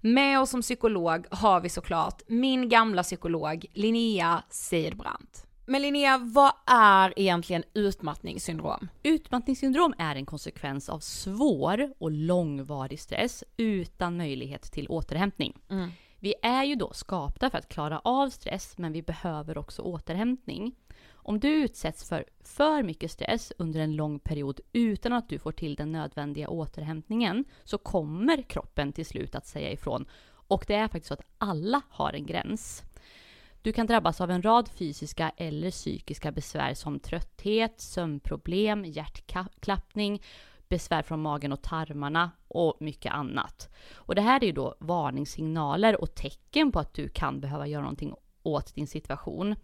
Med oss som psykolog har vi såklart min gamla psykolog Linnea Seidbrant. Men Linnea, vad är egentligen utmattningssyndrom? Utmattningssyndrom är en konsekvens av svår och långvarig stress utan möjlighet till återhämtning. Vi är ju då skapta för att klara av stress, men vi behöver också återhämtning. Om du utsätts för för mycket stress under en lång period utan att du får till den nödvändiga återhämtningen så kommer kroppen till slut att säga ifrån. Och det är faktiskt så att alla har en gräns. Du kan drabbas av en rad fysiska eller psykiska besvär som trötthet, sömnproblem, hjärtklappning besvär från magen och tarmarna och mycket annat. Och det här är ju då varningssignaler och tecken på att du kan behöva göra någonting åt din situation.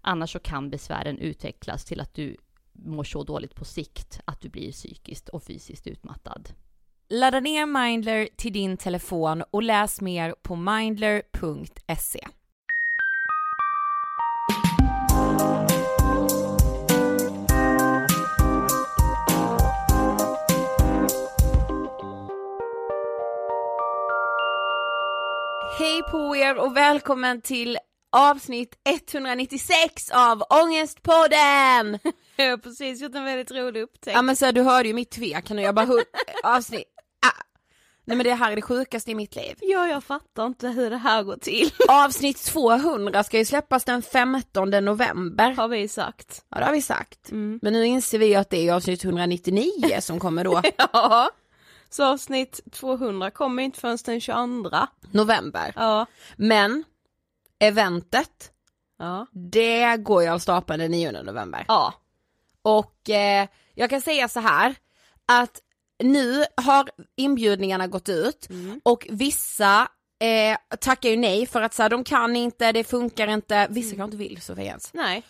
Annars så kan besvären utvecklas till att du mår så dåligt på sikt att du blir psykiskt och fysiskt utmattad. Ladda ner Mindler till din telefon och läs mer på mindler.se. Hej på er och välkommen till avsnitt 196 av Ångestpodden! Jag har precis gjort en väldigt rolig upptäckt. Ja men så här, du hörde ju mitt tvek och jag bara avsnitt, ah. Nej men det här är det sjukaste i mitt liv. Ja, jag fattar inte hur det här går till. Avsnitt 200 ska ju släppas den 15 november. Har vi sagt. Ja det har vi sagt. Men nu inser vi att det är avsnitt 199 som kommer då, Ja. Så avsnitt 200 kommer inte förrän den 22. november. Ja. Men eventet, Ja. det går ju av stapeln den 9 november. Ja. Och eh, jag kan säga så här att nu har inbjudningarna gått ut och vissa eh, tackar ju nej för att så här, de kan inte, det funkar inte, vissa kanske inte vill Sofia ens. Nej.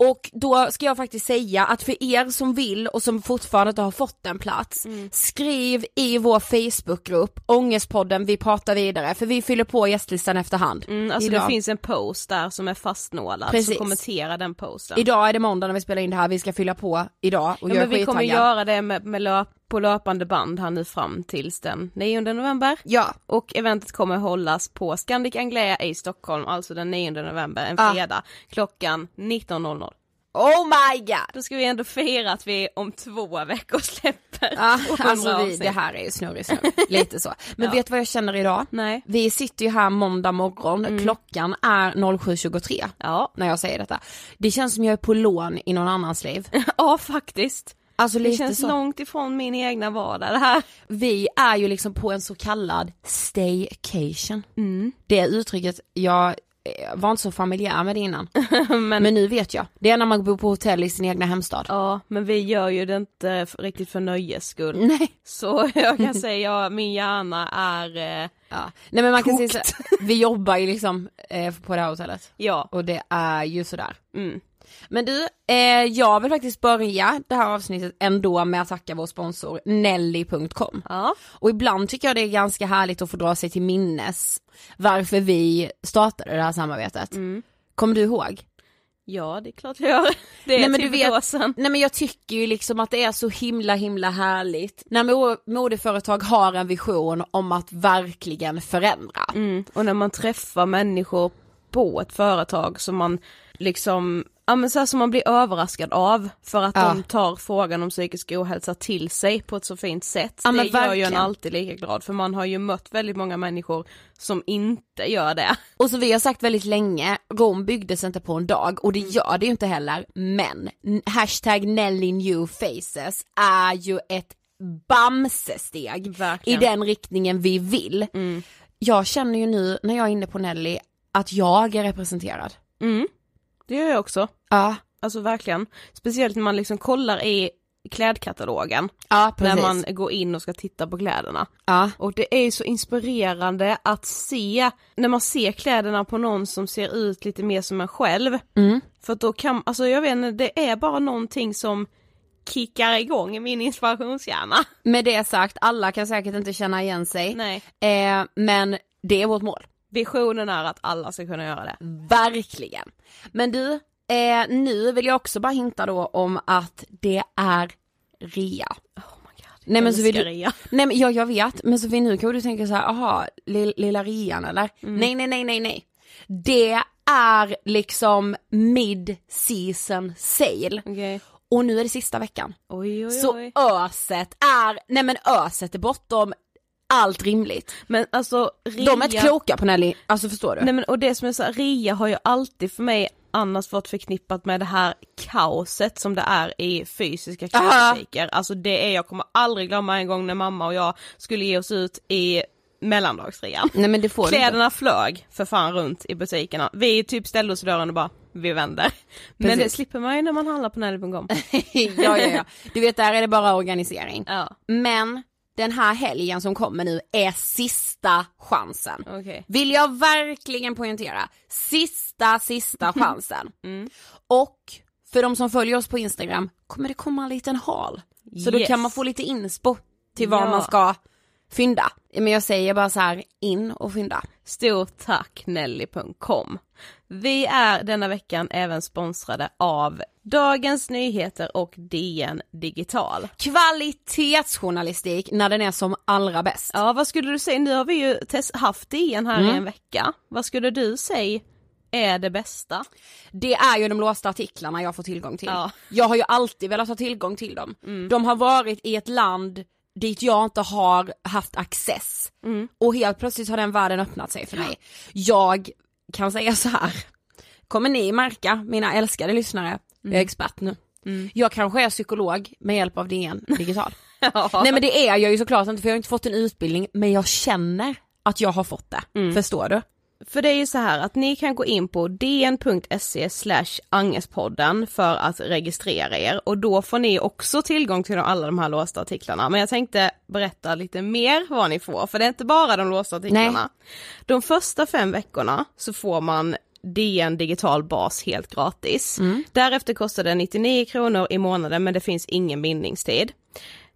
Och då ska jag faktiskt säga att för er som vill och som fortfarande inte har fått en plats, skriv i vår Facebookgrupp, Ångestpodden vi pratar vidare, för vi fyller på gästlistan efterhand. Mm, alltså Idag. det finns en post där som är fastnålad, Precis. så kommentera den posten. Idag är det måndag när vi spelar in det här, vi ska fylla på idag och ja, men vi kommer göra det med, med löp, på löpande band här nu fram tills den 9 november. Ja, Och eventet kommer hållas på Scandic Anglia i Stockholm, alltså den 9 november, en Ah. fredag, klockan 19.00. oh my god! Då ska vi ändå fira att vi om två veckor släpper Ja, 200 alltså vi, det här är ju snurrig snurrig, lite så. Men vet du vad jag känner idag? Nej. Vi sitter ju här måndag morgon, klockan är 07.23 Ja. när jag säger detta. Det känns som jag är på lån i någon annans liv. ja, faktiskt. Alltså Det känns så. långt ifrån min egna vardag det här. Vi är ju liksom på en så kallad staycation. Det uttrycket, jag eh, var inte så familjär med det innan. men, nu vet jag. Det är när man bor på hotell i sin egna hemstad. Ja, men vi gör ju det inte riktigt för nöjes skull. Nej. Så jag kan säga, ja, min hjärna är, eh, Ja. Nej men man kan säga så, vi jobbar ju liksom eh, på det här hotellet. ja. Och det är ju sådär. Mm. Men du, eh, jag vill faktiskt börja det här avsnittet ändå med att tacka vår sponsor Nelly.com. Ja. Och ibland tycker jag det är ganska härligt att få dra sig till minnes varför vi startade det här samarbetet. Mm. Kommer du ihåg? Ja, det är klart jag gör. Det är Nej, men typ du vet- sedan. Nej men jag tycker ju liksom att det är så himla himla härligt när mo- modeföretag har en vision om att verkligen förändra. Mm. Och när man träffar människor på ett företag som man liksom, ja men så här som man blir överraskad av för att Ja. de tar frågan om psykisk ohälsa till sig på ett så fint sätt. Ja, det gör ju en alltid lika glad för man har ju mött väldigt många människor som inte gör det. Och som vi har sagt väldigt länge, Rom byggdes inte på en dag och det gör det ju inte heller, men hashtag Nelly New Faces är ju ett bamsesteg i den riktningen vi vill. Jag känner ju nu när jag är inne på Nelly att jag är representerad. Mm. Det gör jag också. Ja, Alltså verkligen. Speciellt när man liksom kollar i klädkatalogen. ja. När man går in och ska titta på kläderna. Ja, Och det är ju så inspirerande att se, när man ser kläderna på någon som ser ut lite mer som en själv. mm. För då kan, alltså jag vet inte, det är bara någonting som kickar igång i min inspirationshjärna. Med det sagt, alla kan säkert inte känna igen sig, Nej. eh, men det är vårt mål. Visionen är att alla ska kunna göra det. Verkligen. Men du, eh, nu vill jag också bara hinta då om att det är rea. Nej men så vill du, rea. nej men ja, jag vet, men Sofie nu kan du tänka så här, aha, lill, lilla rean eller? Nej nej nej nej nej. Det är liksom mid season sale Okej. och nu är det sista veckan. Oj oj Så oj. öset är, nej men öset är bortom allt rimligt. Men alltså rea. De är inte kloka på Nelly, alltså förstår du? Nej men och det som är så här, rea har ju alltid för mig annars varit förknippat med det här kaoset som det är i fysiska klädbutiker. Alltså det är, jag kommer aldrig glömma en gång när mamma och jag skulle ge oss ut i mellandagsrean. Nej men det får du inte. Kläderna flög för fan runt i butikerna. Vi typ ställde oss i dörren och bara vi vänder. Men Precis. det slipper man ju när man handlar på Nelly.com. ja, ja, ja. Du vet, där är det bara organisering. ja, Men den här helgen som kommer nu är sista chansen. okej. Vill jag verkligen poängtera. Sista, sista chansen. Mm. Och för de som följer oss på Instagram kommer det komma en liten hal. Så då Yes. kan man få lite inspo till vad Ja. man ska fynda. Men jag säger bara så här, in och fynda. Stort tack Nelly.com. Vi är denna veckan även sponsrade av Dagens Nyheter och DN Digital. Kvalitetsjournalistik när den är som allra bäst. Ja, vad skulle du säga? Nu har vi ju haft DN här Mm. i en vecka. Vad skulle du säga är det bästa? Det är ju de låsta artiklarna jag får tillgång till. Ja. Jag har ju alltid velat ha tillgång till dem. De har varit i ett land dit jag inte har haft access. Och helt plötsligt har den världen öppnat sig för mig. Jag kan säga så här. kommer ni märka, mina älskade lyssnare, jag är expert nu. Jag kanske är psykolog med hjälp av DN digital. Nej men det är jag ju såklart inte för jag har inte fått en utbildning men jag känner att jag har fått det. Förstår du? För det är ju så här att ni kan gå in på dn.se slash angespodden för att registrera er och då får ni också tillgång till alla de här låsta artiklarna. Men jag tänkte berätta lite mer vad ni får, för det är inte bara de låsta artiklarna. De första fem veckorna så får man DN digital bas helt gratis. Därefter kostar det 99 kronor i månaden men det finns ingen bindningstid.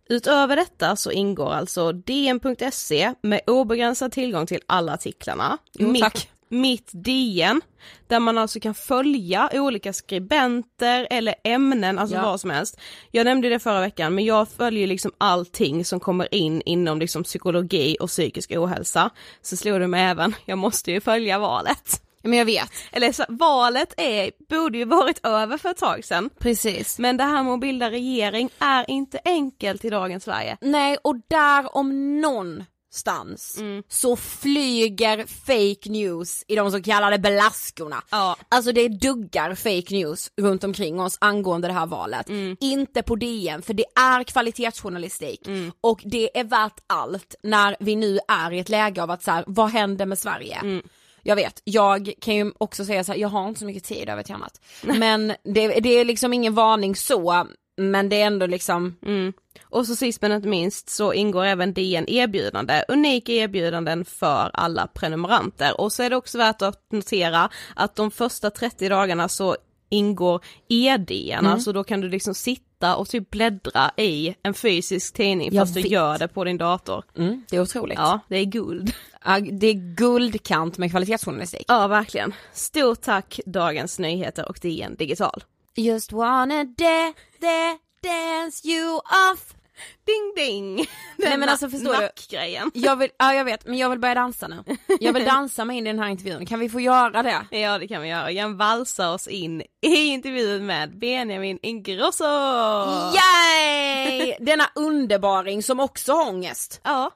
Utöver detta så ingår alltså DN.se med obegränsad tillgång till alla artiklarna. Jo, mitt, tack. mitt DN, där man alltså kan följa olika skribenter eller ämnen, alltså Ja. vad som helst. Jag nämnde det förra veckan, men jag följer liksom allting som kommer in inom liksom psykologi och psykisk ohälsa. Så slog det mig även, jag måste ju följa valet. Men jag vet. Eller så, valet är, borde ju varit över för ett tag sedan. Precis. Men det här med att bilda regering är inte enkelt i dagens Sverige. Nej och där om någonstans så flyger fake news i de så kallade belaskorna. Ja. Alltså det duggar fake news runt omkring oss angående det här valet. Inte på DN för det är kvalitetsjournalistik och det är värt allt när vi nu är i ett läge av att så här, vad händer med Sverige? Jag vet, jag kan ju också säga så här, jag har inte så mycket tid över till annat. Men det, det är liksom ingen varning så, men det är ändå liksom Mm. Och så sist men inte minst så ingår även DN erbjudande, unika erbjudanden för alla prenumeranter. Och så är det också värt att notera att de första 30 dagarna så ingår e-DN, alltså då kan du liksom sitta och typ bläddra i en fysisk tidning Jag fast du vet. gör det på din dator. Mm, det är otroligt. Ja, det är guld. Det är guldkant med kvalitetsjournalistik. Ja, verkligen. Stort tack Dagens Nyheter och DN Digital. Just wanna da, da, dance you off. Ding ding! Nej, Den men alltså, förstår du? Jag vill, ja jag vet, men jag vill börja dansa nu. Jag vill dansa mig in i den här intervjun, kan vi få göra det? Ja det kan vi göra, jag valsar oss in i intervjun med Benjamin Ingrosso! Yay! Denna underbaring som också har ångest. Ja,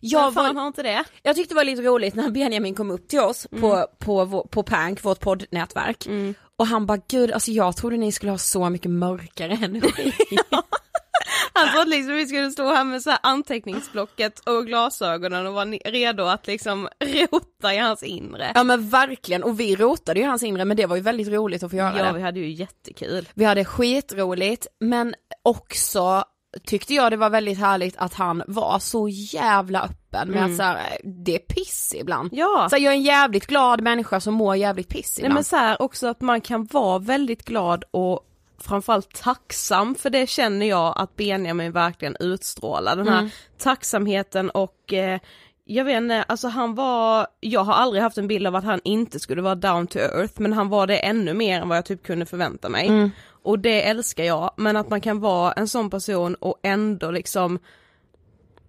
Jag, fan var, har inte det? jag tyckte det var lite roligt när Benjamin kom upp till oss på, på, vår- på Pank, vårt poddnätverk. Och han bara, gud alltså jag trodde ni skulle ha så mycket mörkare energi. Han trodde liksom vi skulle stå här med så här anteckningsblocket och glasögonen och vara redo att liksom rota i hans inre. ja men verkligen, och vi rotade ju hans inre men det var ju väldigt roligt att få göra Ja det. vi hade ju jättekul. Vi hade skitroligt men också tyckte jag det var väldigt härligt att han var så jävla öppen med att så här, det är piss ibland. Ja. Så här, jag är en jävligt glad människa som mår jävligt piss Nej ibland. men så här också att man kan vara väldigt glad och framförallt tacksam för det känner jag att Benjamin verkligen utstrålar, den här tacksamheten och eh, jag vet inte, alltså han var, jag har aldrig haft en bild av att han inte skulle vara down to earth men han var det ännu mer än vad jag typ kunde förvänta mig. Och det älskar jag, men att man kan vara en sån person och ändå liksom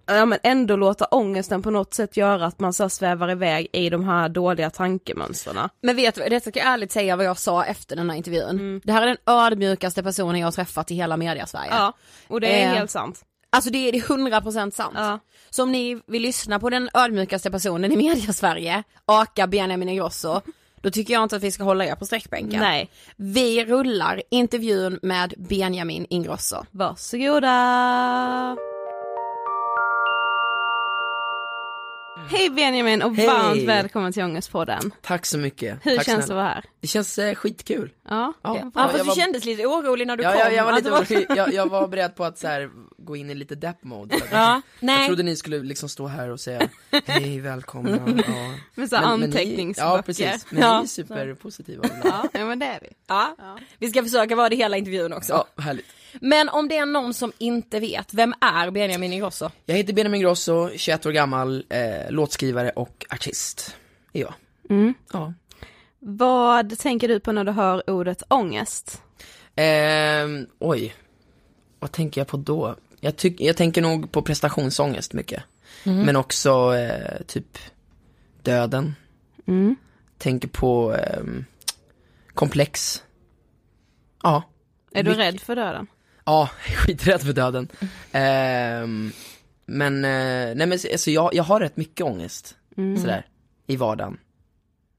Ja men ändå låta ångesten på något sätt göra att man så svävar iväg i de här dåliga tankemönstren. Men vet du, detta ska jag ärligt säga vad jag sa efter den här intervjun. Mm. Det här är den ödmjukaste personen jag har träffat i hela media-Sverige. Ja, och det är Eh, helt sant. Alltså det är är 100% sant. Ja. Så om ni vill lyssna på den ödmjukaste personen i media-Sverige, aka Benjamin Ingrosso, då tycker jag inte att vi ska hålla er på sträckbänken. Nej. Vi rullar intervjun med Benjamin Ingrosso. Varsågoda! Hej Benjamin och Hej. varmt välkommen till Ångestpodden. Tack så mycket. Hur Tack känns det att vara här? Det känns eh, skitkul. Ja, Ja. Ja, fast jag du var- kändes lite orolig när du Ja, kom. jag, jag var lite orolig. jag, jag var beredd på att så här, gå in i lite depp mode. Ja, Jag nej. trodde ni skulle liksom stå här och säga hej, välkomna. Ja. med så anteckningsböcker. Ja, precis. Men Ja. ni är superpositiva. Ja, ja, men det är vi. Ja. Vi ska försöka vara det hela intervjun också. Ja, härligt. Men om det är någon som inte vet, vem är Benjamin Ingrosso? Jag heter Benjamin Grosso, 21 år gammal, eh, låtskrivare och artist. Jag. Mm. Ja. Vad tänker du på när du hör ordet ångest? Ehm, oj, vad tänker jag på då? Jag, tyck, jag tänker nog på prestationsångest mycket. Men också eh, typ döden. Mm. Tänker på ehm, komplex. Ja, Är du Mycket. rädd för döden? Ja, skiträdd för döden. Ehm, men, eh, nej men alltså jag, jag har rätt mycket ångest, sådär, i vardagen.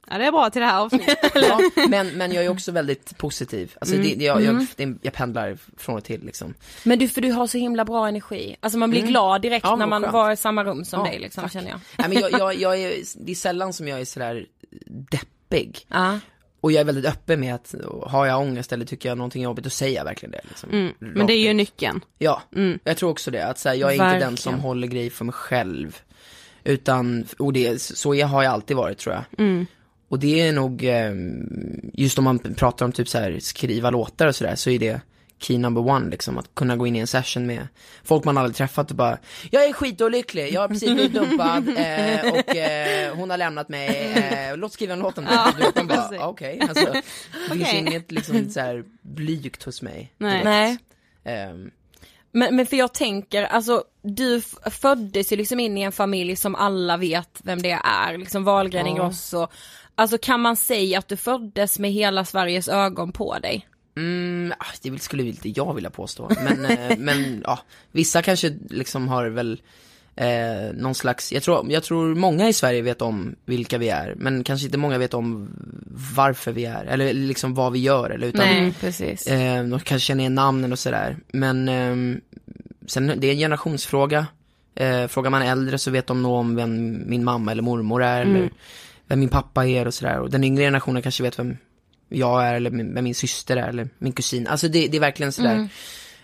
Ja, det är bra till det här avsnittet. Ja, men, men jag är också väldigt positiv. Alltså det, det, jag, jag, det, jag pendlar från och till liksom. Men du, för du har så himla bra energi. Alltså man blir glad direkt Ja, när man skönt. var i samma rum som Ja, dig liksom, tack. känner jag. Nej, men jag, jag, jag är, det är sällan som jag är sådär deppig. Ja. Och jag är väldigt öppen med att, har jag ångest eller tycker jag någonting är jobbigt, då säger jag verkligen det. Liksom, Mm. Men det är ju nyckeln. Ja, Mm. jag tror också det. Att så här, jag är inte den Verkligen. som håller grejer för mig själv. Utan, och det, så jag har jag alltid varit tror jag. Mm. Och det är nog, eh, just om man pratar om typ så här, skriva låtar och sådär, så är det key number one liksom, att kunna gå in i en session med folk man aldrig träffat och bara Jag är skitolycklig, jag har precis blivit dumpad eh, och eh, hon har lämnat mig, eh, låt skriva en låt om det. Ja, man bara, precis. okej, alltså, det finns Okej. inget liksom så här blygt hos mig. Nej. Nej. Ehm, Men, men för jag tänker, alltså du föddes ju liksom in i en familj som alla vet vem det är, liksom Wahlgren Ja. Ingrosso. Alltså kan man säga att du föddes med hela Sveriges ögon på dig? Mm, ah, det skulle inte jag vilja påstå, men, eh, men ja, vissa kanske liksom har väl eh, någon slags, jag tror, jag tror många i Sverige vet om vilka vi är, men kanske inte många vet om varför vi är, eller liksom vad vi gör, eller utan precis. eh, de kanske känner igen namnen och sådär, men ehm, sen det är en generationsfråga, eh, frågar man äldre så vet de nog om vem min mamma eller mormor är, eller vem min pappa är och sådär, och den yngre generationen kanske vet vem jag är eller min, min syster är eller min kusin. Alltså det, det är verkligen sådär.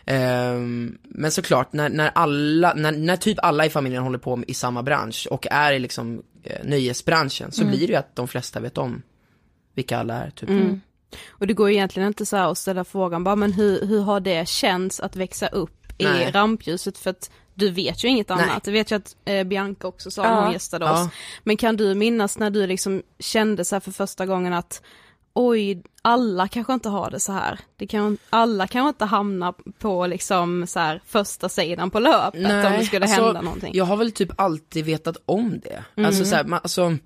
Ehm, men såklart, när, när alla, när, när typ alla i familjen håller på i samma bransch och är i liksom eh, nöjesbranschen så blir det ju att de flesta vet om vilka alla är typ. Och det går ju egentligen inte så här att ställa frågan bara, men hur, hur har det känts att växa upp i Nej. rampljuset? För att du vet ju inget Nej. annat. Det vet jag att eh, Bianca också sa när Ja. hon gästade Ja. oss. Men kan du minnas när du liksom kände så här för första gången att oj, alla kanske inte har det så här. Det kan, alla kanske inte hamna på liksom så här första sidan på löpet om det skulle alltså, hända någonting. Jag har väl typ alltid vetat om det. Alltså såhär, man, alltså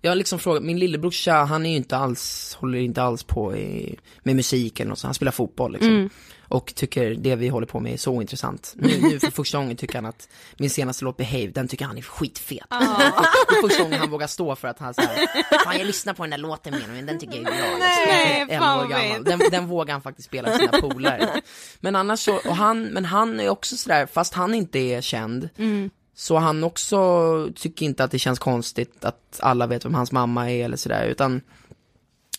jag har liksom frågat, min lillebrorsa han är ju inte alls, håller inte alls på i, med musik eller något sånt, han spelar fotboll liksom. Och tycker det vi håller på med är så intressant. Nu, nu för första gången tycker han att min senaste låt Behave, den tycker han är skitfet. Det är första gången han vågar stå för att han såhär, fan jag lyssnar på den där låten med men den tycker jag är bra. Nej, liksom. fan år gammal. Den, den vågar han faktiskt spela för sina polare. Men annars så, och han, men han är också sådär, fast han inte är känd, så han också tycker inte att det känns konstigt att alla vet vem hans mamma är eller sådär, utan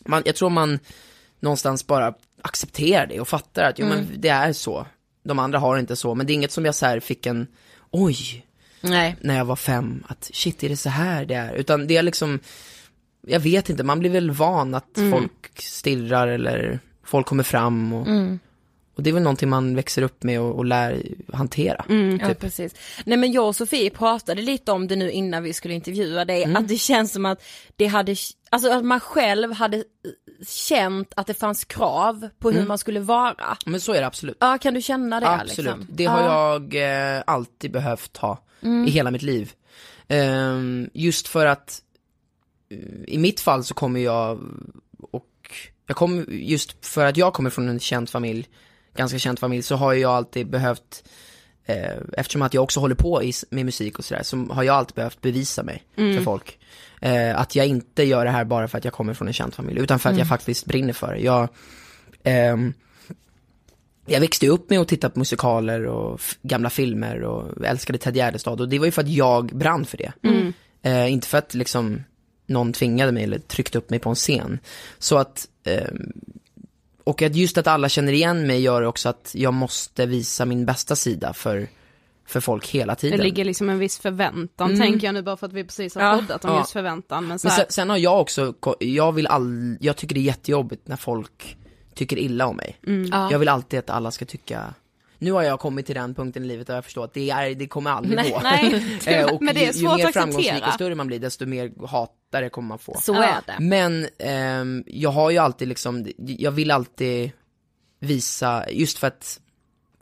man, jag tror man någonstans bara accepterar det och fattar att jo men det är så. De andra har inte så, men det är inget som jag så här fick en, oj, Nej. när jag var fem, att shit är det så här det är? Utan det är liksom, jag vet inte, man blir väl van att folk stirrar eller folk kommer fram och, och det är väl någonting man växer upp med och, och lär hantera. Ja precis. Nej men jag och Sofie pratade lite om det nu innan vi skulle intervjua dig, att det känns som att det hade, alltså att man själv hade känt att det fanns krav på hur man skulle vara. Men så är det absolut. Ja kan du känna det Absolut, liksom? det har Ja. jag eh, alltid behövt ha i hela mitt liv. Ehm, just för att eh, i mitt fall så kommer jag och jag kommer, just för att jag kommer från en känd familj, ganska känd familj, så har jag alltid behövt eh, eftersom att jag också håller på i, med musik och sådär, så har jag alltid behövt bevisa mig för folk. Eh, att jag inte gör det här bara för att jag kommer från en känd familj, utan för att jag faktiskt brinner för det. Jag, ehm, jag växte upp med att titta på musikaler och gamla filmer och älskade Ted Gärdestad och det var ju för att jag brann för det. Eh, inte för att liksom någon tvingade mig eller tryckte upp mig på en scen. Så att, eh, och att just att alla känner igen mig gör också att jag måste visa min bästa sida för, för folk hela Det tiden. ligger liksom en viss förväntan Mm. tänker jag nu bara för att vi precis har Ja. poddat om Ja. just förväntan. Men så Men sen, sen har jag också, jag vill all, jag tycker det är jättejobbigt när folk tycker illa om mig. Ja. Jag vill alltid att alla ska tycka nu har jag kommit till den punkten i livet där jag förstår att det, är, det kommer aldrig Nej, gå. nej. Eh, och Men det är ju, ju svårt mer att framgångsrik och större man blir desto mer hatare kommer man få. Så Ja. är det. Men ehm, jag har ju alltid liksom, jag vill alltid visa, just för att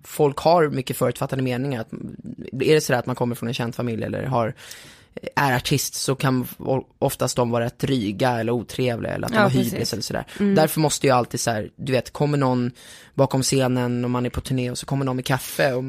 folk har mycket förutfattade meningar. Att, är det sådär att man kommer från en känd familj eller har, är artist så kan oftast de vara rätt dryga eller otrevliga eller att de Ja, har hybris eller sådär. Därför måste jag alltid så här, du vet, kommer någon bakom scenen och man är på turné och så kommer någon med kaffe och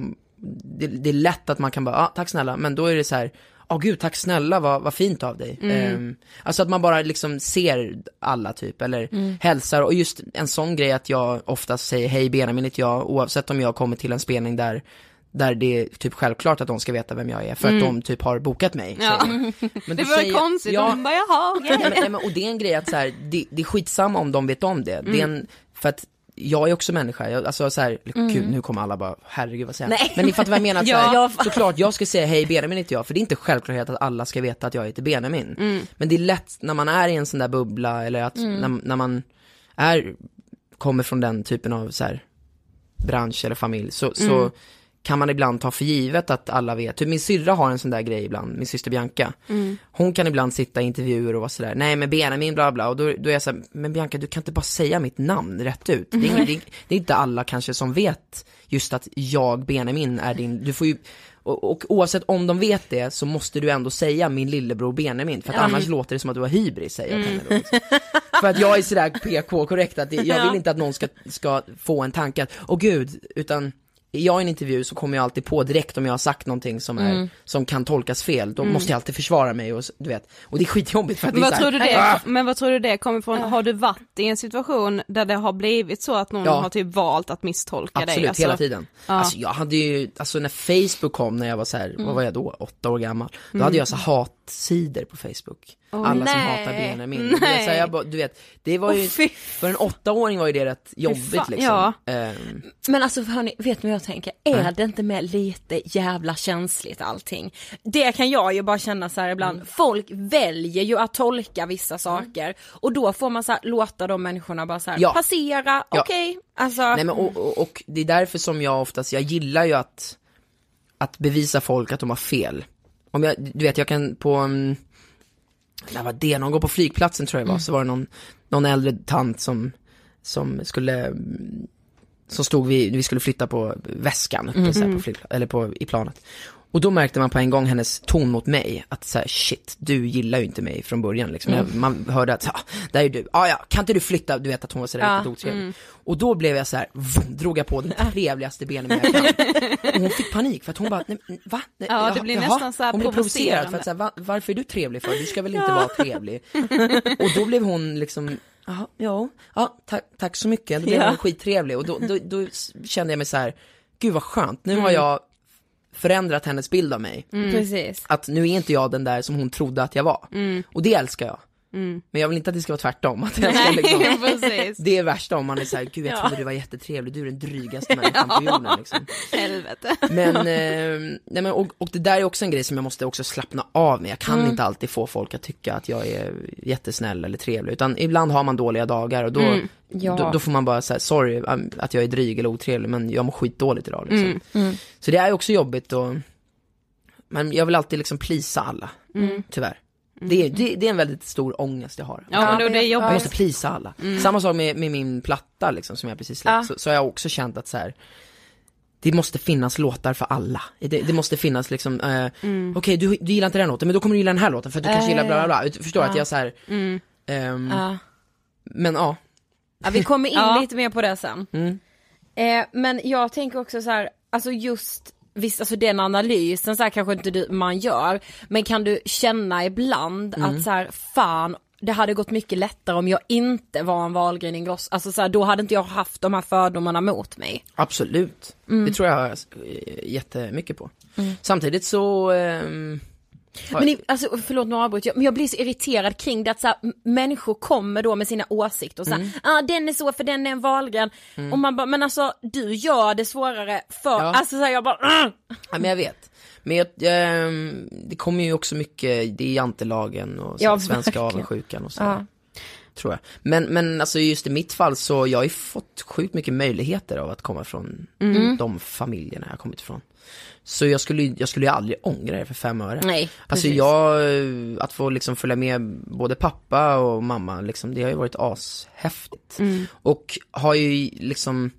det, det är lätt att man kan bara, ah, tack snälla, men då är det så här, åh gud, tack snälla, vad, vad fint av dig. Ehm, alltså att man bara liksom ser alla typ, eller hälsar, och just en sån grej att jag oftast säger hej Benjamin heter jag, oavsett om jag kommer till en spelning där där det är typ självklart att de ska veta vem jag är, för att de typ har bokat mig. Ja. Men det var säger- konstigt, ja, de bara jaha, okej. Nej, men, nej, och det är en grej att så här, det, det är skitsamma om de vet om det. det är en, för att jag är också människa, jag, alltså så här, gud nu kommer alla bara, herregud vad säger? Nej. Men ni fattar vad jag menar, så här, Ja. såklart jag ska säga hej Benjamin heter jag, för det är inte självklart att alla ska veta att jag heter Benjamin. Men det är lätt när man är i en sån där bubbla, eller att när, när man är, kommer från den typen av så här, bransch eller familj, så, så kan man ibland ta för givet att alla vet. Typ min syrra har en sån där grej ibland, min syster Bianca. Hon kan ibland sitta i intervjuer och vara sådär, nej men Benjamin bla bla, och då, då är jag såhär, men Bianca du kan inte bara säga mitt namn rätt ut. Det är, ingen, det, det är inte alla kanske som vet just att jag, Benjamin, är din, du får ju, och, och oavsett om de vet det så måste du ändå säga min lillebror Benjamin, för att annars låter det som att du har hybris, säger jag då. liksom. För att jag är sådär PK-korrekt, att det, jag vill inte att någon ska, ska få en tanke att, åh gud, utan är jag i en intervju så kommer jag alltid på direkt om jag har sagt någonting som, är, som kan tolkas fel, då måste jag alltid försvara mig och du vet, och det är skitjobbigt för att Men det är vad, tror här, du det, "Ah!" men vad tror du det kommer ifrån, har du varit i en situation där det har blivit så att någon Ja. har typ valt att misstolka dig? Absolut, Alltså, hela tiden. Alltså jag hade ju, alltså när Facebook kom när jag var så här, Mm. vad var jag då, åtta år gammal, då hade jag så hatsidor på Facebook. Alla som nej. hatar Benjamin. Du vet, så här, jag bara, du vet, det var ju, fy för en åttaåring var ju det rätt jobbigt fan, liksom. ja. Ehm, Men alltså hörni, vet ni vad jag tänker? Är det inte med lite jävla känsligt allting? Det kan jag ju bara känna så här ibland, Mm. folk väljer ju att tolka vissa saker och då får man så här, låta de människorna bara så här, Ja. passera, Ja. okej, alltså. Nej men och, och, och det är därför som jag oftast, jag gillar ju att, att bevisa folk att de har fel. Om jag, du vet jag kan på, um, när var det, någon går på flygplatsen tror jag det var, så var det någon, någon äldre tant som, som skulle, mm, som stod vi, vi skulle flytta på väskan uppe så här, på flygpla- eller på, i planet. Och då märkte man på en gång hennes ton mot mig, att så här, shit, du gillar ju inte mig från början liksom. Jag, man hörde att, ja, där är du, ah, ja, kan inte du flytta, du vet att hon var sådär Ja, riktigt otrevlig. Och då blev jag så här, vroom, drog jag på den trevligaste benen jag kan. Och hon fick panik för att hon bara, nej, va? Nej, Ja, det blir jaha." nästan så här Hon blev provocerad för att så här, va, varför är du trevlig för? Du ska väl inte vara trevlig? Och då blev hon liksom, ja, ja tack, tack så mycket. Då blev Ja. hon skittrevlig och då, då, då kände jag mig så här, gud vad skönt, nu Mm. har jag förändrat hennes bild av mig. Precis. Att nu är inte jag den där som hon trodde att jag var. Mm. Och det älskar jag. Men jag vill inte att det ska vara tvärtom. Att jag ska liksom, det är värsta om man är såhär, gud jag trodde du var jättetrevlig, du är den drygaste människan på jorden liksom. Helvete. Men, eh, nej men och, och det där är också en grej som jag måste också slappna av med. Jag kan Mm. inte alltid få folk att tycka att jag är jättesnäll eller trevlig, utan ibland har man dåliga dagar och då, Mm. Ja. då, då får man bara säga sorry um, att jag är dryg eller otrevlig, men jag mår skitdåligt idag liksom. Mm. Så det är också jobbigt och, men jag vill alltid liksom plisa alla, tyvärr. Det, är, det, det är en väldigt stor ångest jag har. Mm. Ja, men då, det är Jag jobbigt. måste plisa alla. Samma sak med, med min platta liksom som jag precis släppt, Ja. så, så har jag också känt att så här. Det måste finnas låtar för alla. Det, det måste finnas liksom, eh, okej du, du gillar inte den låten, men då kommer du gilla den här låten för att du kanske gillar bla bla bla. Du förstår att jag så här, ehm, Ja. men ja. Ja, vi kommer in Ja. lite mer på det sen. Mm. Eh, men jag tänker också så här, alltså just Visst, alltså den analysen så här kanske inte du, man gör, men kan du känna ibland Mm. att så här, fan, det hade gått mycket lättare om jag inte var en Wahlgren Ingrosso, alltså så här, då hade inte jag haft de här fördomarna mot mig. Absolut. Mm. Det tror jag eh, jättemycket på. Samtidigt så, ehm, Men i, alltså, förlåt nu avbryter jag, men jag blir så irriterad kring det att så här, människor kommer då med sina åsikter och så här, ah, den är så för den är en Wahlgren. Och man bara, men alltså du gör det svårare för, Ja. alltså så här, jag bara, "Ugh!" Ja, men jag vet. Men jag, ehm, det kommer ju också mycket, det är jantelagen och Ja, svenska avundsjukan och så. Ja. Tror jag. Men, men alltså just i mitt fall så, jag har ju fått sjukt mycket möjligheter av att komma från Mm. de familjerna jag kommit ifrån. Så jag skulle, ju- jag skulle ju aldrig ångra det för fem öre. Nej, Alltså precis. jag, eh, att få liksom följa med både pappa och mamma, liksom, det har ju varit ashäftigt. Mm. Och har ju liksom,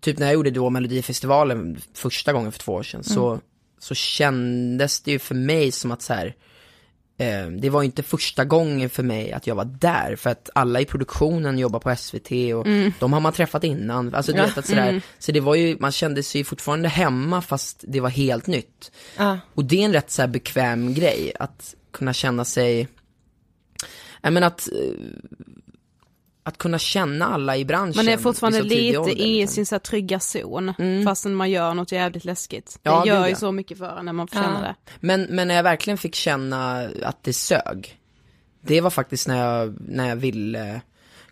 typ när jag gjorde då Melodifestivalen första gången för två år sedan, så, Mm. så kändes det ju för mig som att så här. Eh, det var inte första gången för mig att jag var där, för att alla i produktionen jobbar på SVT och de har man träffat innan. Alltså du vet att sådär, så det var ju, man kände sig fortfarande hemma fast det var helt nytt. Ja. Och det är en rätt så bekväm grej, att kunna känna sig, jag menar att, eh, att kunna känna alla i branschen. Man är fortfarande lite ålder, i liksom. sin så här, trygga zon, Mm. fastän man gör något jävligt läskigt. Ja, det gör gud, ju ja. så mycket för en när man får känna det. Men, men när jag verkligen fick känna att det sög, det var faktiskt när jag, när jag ville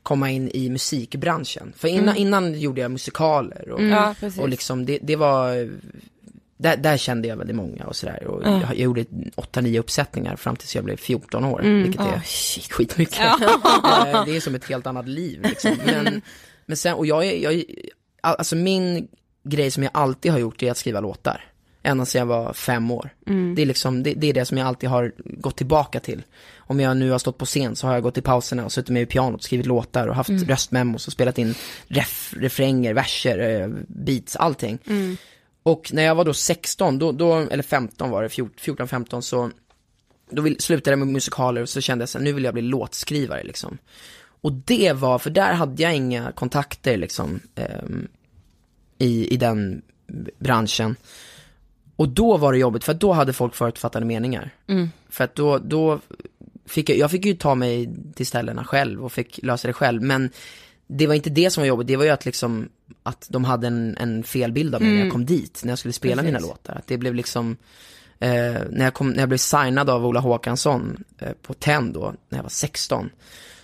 komma in i musikbranschen. För innan, innan gjorde jag musikaler och, Ja, precis. och liksom det, det var, där, där kände jag väldigt många och sådär. Och jag, jag gjorde 8-9 uppsättningar fram tills jag blev 14 år, vilket är shit. skitmycket. Eh, det är som ett helt annat liv liksom. Men, men sen, och jag jag alltså min grej som jag alltid har gjort är att skriva låtar. Ända sedan jag var fem år. Det, är liksom, det, det är det som jag alltid har gått tillbaka till. Om jag nu har stått på scen så har jag gått i pauserna och suttit med vid pianot och skrivit låtar och haft röstmemos och spelat in ref, refränger, verser, eh, beats, allting. Och när jag var då 16, då, då eller 15 var det, 14-15 så då vill, slutade jag med musikaler och så kände jag här, nu vill jag bli låtskrivare liksom. Och det var, för där hade jag inga kontakter liksom ehm, i, i den branschen. Och då var det jobbigt, för att då hade folk förutfattade meningar. För att då, då fick jag, jag fick ju ta mig till ställena själv och fick lösa det själv, men det var inte det som var jobbigt, det var ju att liksom, att de hade en, en fel bild av mig när jag kom dit, när jag skulle spela mina låtar. Att det blev liksom, eh, när, jag kom, när jag blev signad av Ola Håkansson eh, på TEN då, när jag var 16,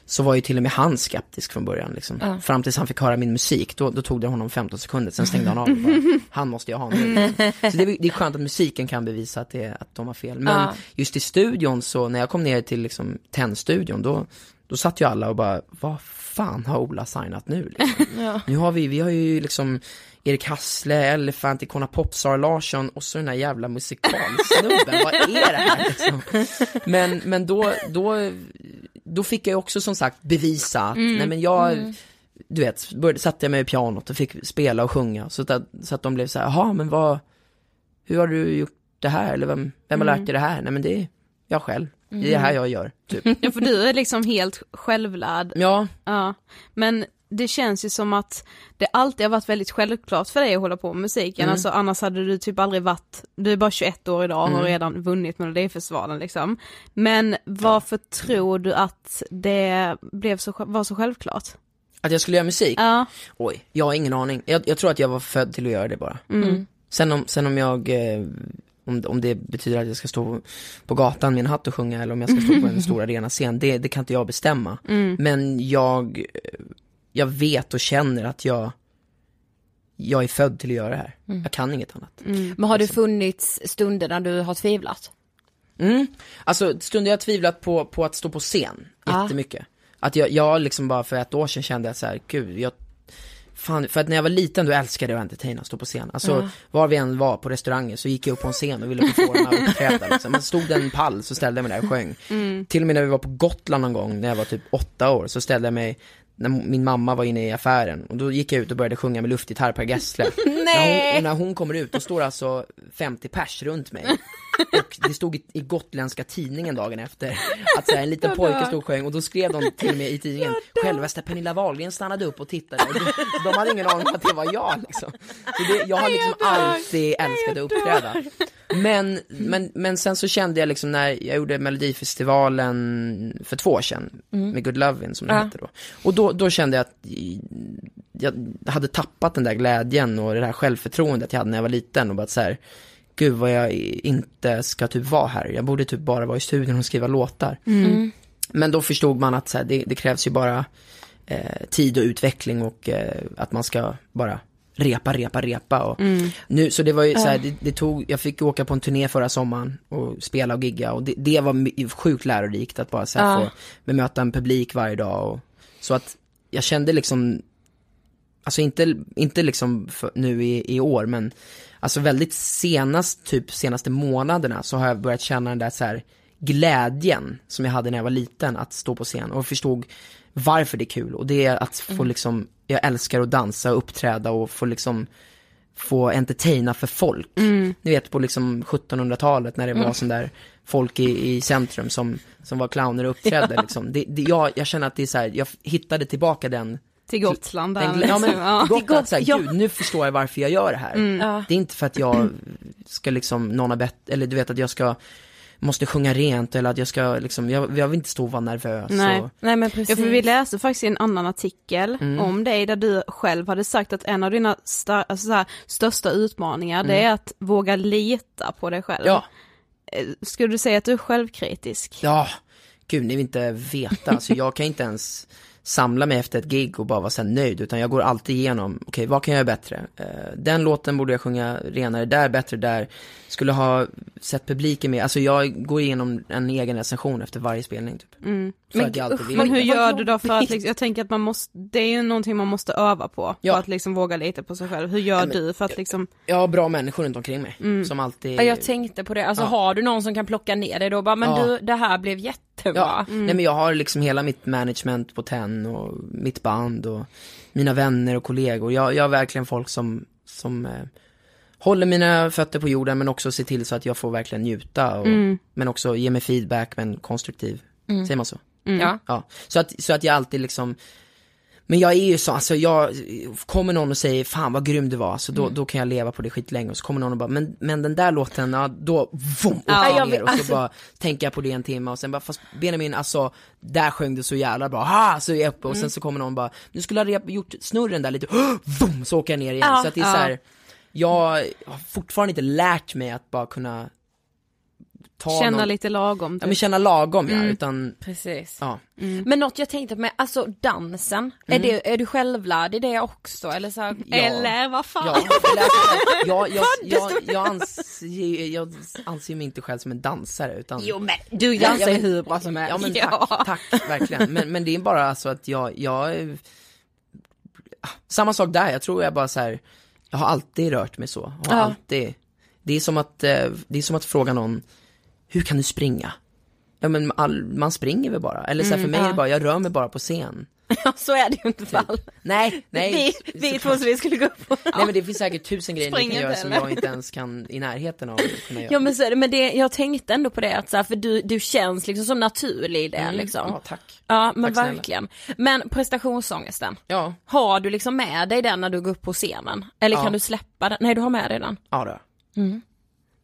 så var ju till och med han skeptisk från början liksom. Fram tills han fick höra min musik, då, då tog det honom 15 sekunder, sen stängde han av och bara, han måste jag ha nu. Liksom. Så det, det är skönt att musiken kan bevisa att, det, att de har fel. Men Ja. just i studion så, när jag kom ner till liksom TEN-studion, då, då satt ju alla och bara, vad fan har Ola signat nu? Liksom. Nu har vi, vi har ju liksom Erik Hassle, Elephant, Icona Pop, Sara Larsson och så den här jävla musikalsnubben, vad är det här liksom? Men, men då, då, då fick jag ju också som sagt bevisa att, nej men jag, du vet, började, satte jag mig vid pianot och fick spela och sjunga, så att, så att de blev så här, jaha men vad, hur har du gjort det här? Eller vem, vem har lärt dig det här? Nej men det är jag själv, det är det här jag gör, typ. Ja, för du är liksom helt självlärd. Ja, Ja, men det känns ju som att det alltid har varit väldigt självklart för dig att hålla på med musiken, alltså annars hade du typ aldrig varit, du är bara 21 år idag och har redan vunnit Melodifestivalen liksom. Men varför tror du att det blev så, var så självklart? att jag skulle göra musik? Ja, Oj, jag har ingen aning. Jag, jag tror att jag var född till att göra det bara. Sen om, sen om jag, eh, om, om det betyder att jag ska stå på gatan med en hatt och sjunga eller om jag ska stå på en stor arenascen, det, det kan inte jag bestämma. Men jag, jag vet och känner att jag, jag är född till att göra det här. Jag kan inget annat. Men har det funnits stunder när du har tvivlat? Mm. Alltså stunder jag har tvivlat på, på att stå på scen, jättemycket. Att jag, jag liksom bara för ett år sedan kände jag så här, gud, jag Fan, för att när jag var liten då älskade jag att entertaina, stå på scen. Alltså var vi än var på restauranger så gick jag upp på en scen och ville performa och uppträda liksom. Man stod en pall så ställde jag mig där och sjöng. Till och med när vi var på Gotland någon gång, när jag var typ åtta år, så ställde jag mig när min mamma var inne i affären och då gick jag ut och började sjunga med luftgitarr Per Gessle. När hon, och när hon kommer ut, då står alltså 50 pers runt mig. Och det stod i, i gotländska tidningen dagen efter att så här, en liten pojke stod och sjöng och då skrev de till med i tidningen Självaste Pernilla Wahlgren stannade upp och tittade. Och de, de hade ingen aning om att det var jag liksom. Så det, jag har liksom alltid älskat att uppträda. Men, men, men sen så kände jag liksom när jag gjorde Melodifestivalen för två år sedan, med Good Lovin' som den hette då. Och då, då kände jag att jag hade tappat den där glädjen och det där självförtroendet jag hade när jag var liten och bara så här, gud vad jag inte ska typ vara här. Jag borde typ bara vara i studion och skriva låtar. Mm. Men då förstod man att så här, det, det krävs ju bara eh, tid och utveckling och eh, att man ska bara repa, repa, repa och nu, så det var ju så här, det, det tog, jag fick åka på en turné förra sommaren och spela och gigga och det, det var sjukt lärorikt att bara så här, Ja. få bemöta en publik varje dag och så att jag kände liksom Alltså inte, inte liksom nu i, i år men Alltså väldigt senast, typ senaste månaderna så har jag börjat känna den där så här glädjen som jag hade när jag var liten att stå på scen och förstod varför det är kul. Och det är att få liksom, jag älskar att dansa och uppträda och få liksom få entertaina för folk. Ni vet på liksom 1700-talet när det var sån där folk i, i centrum som, som var clowner och uppträdde liksom. Det, det, jag, jag känner att det är så här, jag hittade tillbaka den Till Gotland den, ja men liksom. ja. till Gotland, säga, ja. gud nu förstår jag varför jag gör det här. Ja. Det är inte för att jag ska liksom, någon har bett, eller du vet att jag ska, måste sjunga rent eller att jag ska liksom, jag, jag vill inte stå och vara nervös. Nej. Och, Nej men precis. Ja, för vi läste faktiskt en annan artikel om dig där du själv hade sagt att en av dina sta- alltså så här, största utmaningar det är att våga lita på dig själv. ja, Eh, Skulle du säga att du är självkritisk? ja, gud ni vill inte veta, alltså jag kan inte ens samla mig efter ett gig och bara vara så här nöjd, utan jag går alltid igenom, okej vad kan jag göra bättre? Eh, den låten borde jag sjunga renare där, bättre där, skulle ha sett publiken med, alltså jag går igenom en egen recension efter varje spelning typ. Mm. Men att jag alltid usch, vill. Men hur gör du då för att, liksom, jag tänker att man måste, det är ju någonting man måste öva på, Ja. för att liksom våga lita på sig själv. Hur gör Ja, men- du för att liksom, Jag har bra människor runt omkring mig, Mm. som alltid Ja, jag tänkte på det, alltså Ja. har du någon som kan plocka ner dig då bara, men Ja. du det här blev jättebra. Ja, nej men jag har liksom hela mitt management på TEN och mitt band och mina vänner och kollegor. Jag, jag har verkligen folk som, som eh, håller mina fötter på jorden men också ser till så att jag får verkligen njuta och, Mm. men också ge mig feedback men konstruktiv. Säger man så? Ja. Ja, så att, så att jag alltid liksom men jag är ju så, alltså jag, kommer någon och säger fan vad grym du var, så då, Mm. då kan jag leva på det skitlänge och så kommer någon och bara, men, men den där låten, ja då, vom, Ja, ner och så bara tänker jag på det en timme och sen bara, fast Benjamin alltså, där sjöng du så jävla bra, ha, så är jag uppe och Mm. sen så kommer någon bara, du skulle ha gjort snurren där lite, vom, så åker jag ner igen. Ja, så att det är ja. så här, jag har fortfarande inte lärt mig att bara kunna ta känna någon, lite lagom? ja Typ. men känna lagom ja, Mm. utan, Precis. ja. Men något jag tänkte med, alltså dansen, är, det, är du självlärd i det också eller så här, Ja. Eller vad fan? Ja, eller jag, jag, jag, jag, anser, jag anser mig inte själv som en dansare utan Jo men du Ja, dansar ja, ju hur bra som helst. Ja men tack, tack verkligen. Men, men det är bara alltså att jag, jag är- Samma sak där, jag tror jag bara så här. Jag har alltid rört mig så, har Ja. alltid Det är som att, eh, det är som att fråga någon Hur kan du springa? Ja men all, man springer väl bara, eller så här, för mig är det bara, jag rör mig bara på scen Ja, så är det ju inte för alla. Nej, nej Vi, vi två som vi skulle gå upp på. Nej men det finns säkert tusen grejer ni Springer kan göra som jag inte ens kan i närheten av Ja men så är det, men det, jag tänkte ändå på det att så här, för du, du känns liksom så naturlig i det Mm, liksom. Ja tack Ja men Tack snälla. verkligen. Men prestationsångesten, Ja, har du liksom med dig den när du går upp på scenen? Eller kan Ja. du släppa den? Nej du har med dig den. Ja då.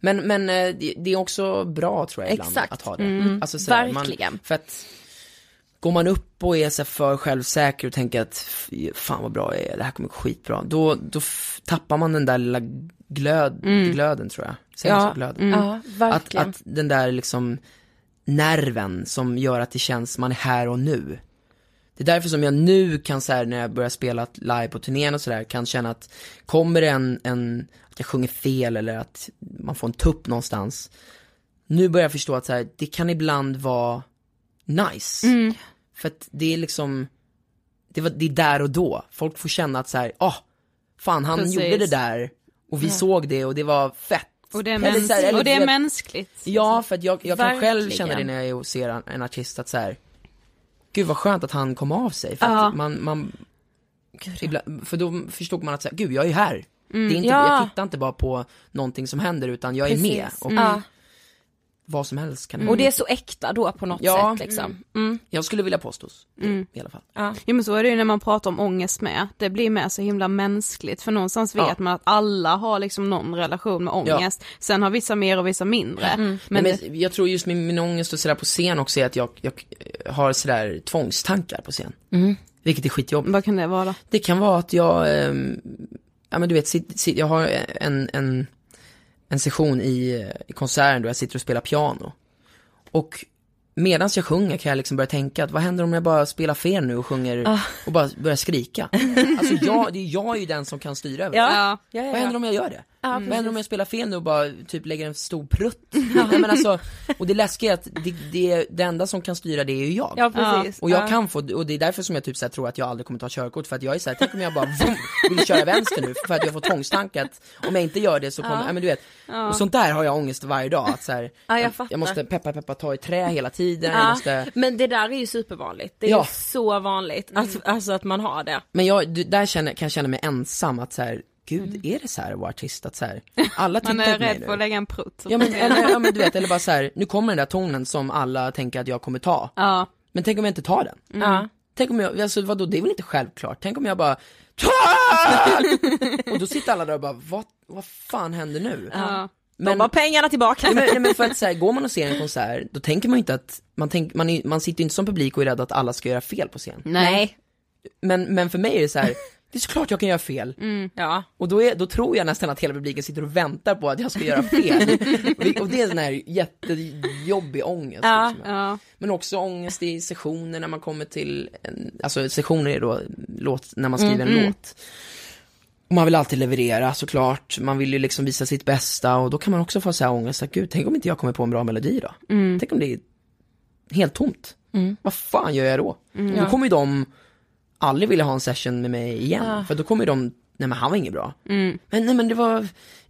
Men, men eh, det, är också bra tror jag ibland Exakt. att ha det. Alltså, sådär, Verkligen. Man, för att går man upp och är så för självsäker och tänker att "Fy, fan vad bra jag är, det här kommer gå skitbra. Då, då tappar man den där lilla glöd, glöden tror jag. Säger man Ja? Glöden? Ja Att, verkligen. att den där liksom nerven som gör att det känns, man är här och nu. Det är därför som jag nu kan så här, när jag börjar spela live på turnén och sådär, kan känna att kommer det en, en, att jag sjunger fel eller att man får en tupp någonstans. Nu börjar jag förstå att så här, det kan ibland vara nice. För att det är liksom, det, var, det är där och då. Folk får känna att så här, ah, fan han Precis. gjorde det där och vi såg det och det var fett. Och det är, Eller här, eller och det är mänskligt. Ja, för att jag, jag kan själv känna det när jag ser en, en artist att så här, gud vad skönt att han kom av sig. För Ja. att man, man för då förstod man att så här, gud jag är ju här. Det är inte, Ja. Jag tittar inte bara på någonting som händer utan jag är med och Ja. vad som helst kan Och hända. det är så äkta då på något Ja. sätt liksom. Mm. Jag skulle vilja påstås, i alla fall. Ja. Ja men så är det ju när man pratar om ångest med, det blir med så himla mänskligt för någonstans vet man att alla har liksom någon relation med ångest, sen har vissa mer och vissa mindre. Men, Men, det, men jag tror just min, min ångest och sådär på scen också är att jag, jag har sådär tvångstankar på scen. Vilket är skitjobbigt. vad kan det vara? Det kan vara att jag, ehm, ja men du vet, sit, sit, jag har en, en, en session i, i konserten då jag sitter och spelar piano. Och medan jag sjunger kan jag liksom börja tänka att vad händer om jag bara spelar fel nu och sjunger Ah. och bara börjar skrika? Alltså jag, det är jag är ju den som kan styra över det. Ja, ja, ja. Vad händer om jag gör det? Ja, precis. händer om jag spelar fel nu och bara typ lägger en stor prutt? Nej, men alltså, och det läskiga är att det, det, det enda som kan styra det är ju jag. Ja, precis. Och jag Ja. kan få, och det är därför som jag typ så här tror att jag aldrig kommer ta körkort för att jag är såhär, tänk om jag bara vroom, vill köra vänster nu för att jag får tvångstankar att om jag inte gör det så kommer, Ja. ja. men du vet. Ja. Och sånt där har jag ångest varje dag att så här, Ja, jag jag, jag måste peppa peppa ta i trä hela tiden, jag Ja, måste men det där är ju supervanligt. Det är Ja. ju så vanligt, att, alltså att man har det. Men jag, du- där känner, kan jag känna mig ensam att så här, gud är det så här att vara artist? Att så här, alla tittar Man är på mig rädd nu. för att lägga en prutt. Ja men, eller, ja men du vet, eller bara så här, nu kommer den där tonen som alla tänker att jag kommer ta. Ja. Men tänk om jag inte tar den? Ja. Tänk om jag, alltså vadå, det är väl inte självklart? Tänk om jag bara Och då sitter alla där och bara, vad, vad fan händer nu? Ja. De har pengarna tillbaka. Nej men, nej, men för att så här, går man och ser en konsert, då tänker man ju inte att, man, tänk, man, är, man sitter ju inte som publik och är rädd att alla ska göra fel på scen. Nej. Men, men för mig är det så här, det är såklart jag kan göra fel. Ja. Och då, är, då tror jag nästan att hela publiken sitter och väntar på att jag ska göra fel. och, det, är en här jättejobbig ångest. Ja, liksom. Ja. Men också ångest i sessioner när man kommer till, en, alltså sessioner är då låt, när man skriver en låt. Och man vill alltid leverera såklart, man vill ju liksom visa sitt bästa och då kan man också få så här ångest att gud, tänk om inte jag kommer på en bra melodi då? Tänk om det är helt tomt? Vad fan gör jag då? Då kommer ju de aldrig vilja ha en session med mig igen, för då kommer de, nej men han var inget bra. Men nej men det var,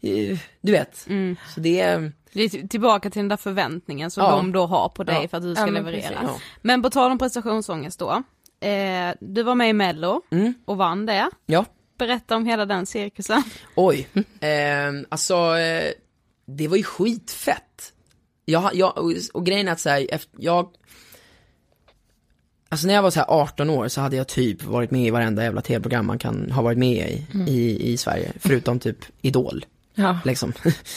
eh, du vet. Så det är, Det är tillbaka till den där förväntningen som Ja. de då har på dig Ja. för att du ska Ja, men leverera. precis. Men på tal om prestationsångest då. Eh, du var med i mello Mm. och vann det. ja. Berätta om hela den cirkusen. Oj, eh, alltså eh, det var ju skitfett. Jag, jag, och, och grejen är att så här, jag Alltså när jag var så här 18 år så hade jag typ varit med i varenda jävla tv-program man kan ha varit med i, i, i Sverige, förutom typ Idol, Ja. liksom.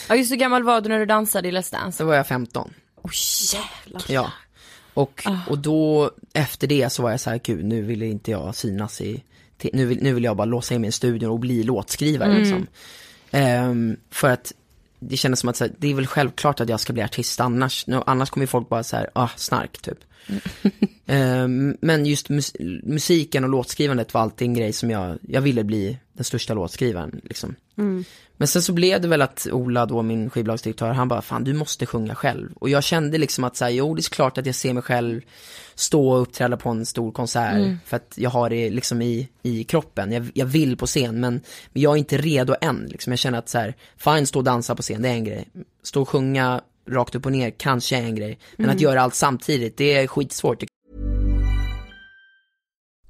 ja, just hur gammal var du när du dansade i Let's Dance? Så var jag 15. Oh jävlar. Ja. Och, och då, efter det så var jag så här, gud nu vill inte jag synas i, nu vill, nu vill jag bara låsa in mig i studion och bli låtskrivare liksom. Ehm, för att det kändes som att så här, det är väl självklart att jag ska bli artist annars, nu, annars kommer folk bara så här, ah, snark typ. Ehm, men just mus- musiken och låtskrivandet var alltid en grej som jag, jag ville bli den största låtskrivaren liksom. Men sen så blev det väl att Ola då, min skivbolagsdirektör, han bara, fan du måste sjunga själv. Och jag kände liksom att så här, jo det är klart att jag ser mig själv stå och uppträda på en stor konsert. För att jag har det liksom i, i kroppen. Jag, jag vill på scen men, men jag är inte redo än. Liksom. Jag känner att så här, fine stå och dansa på scen, det är en grej. Stå och sjunga rakt upp och ner, kanske är en grej. Men att göra allt samtidigt, det är skitsvårt.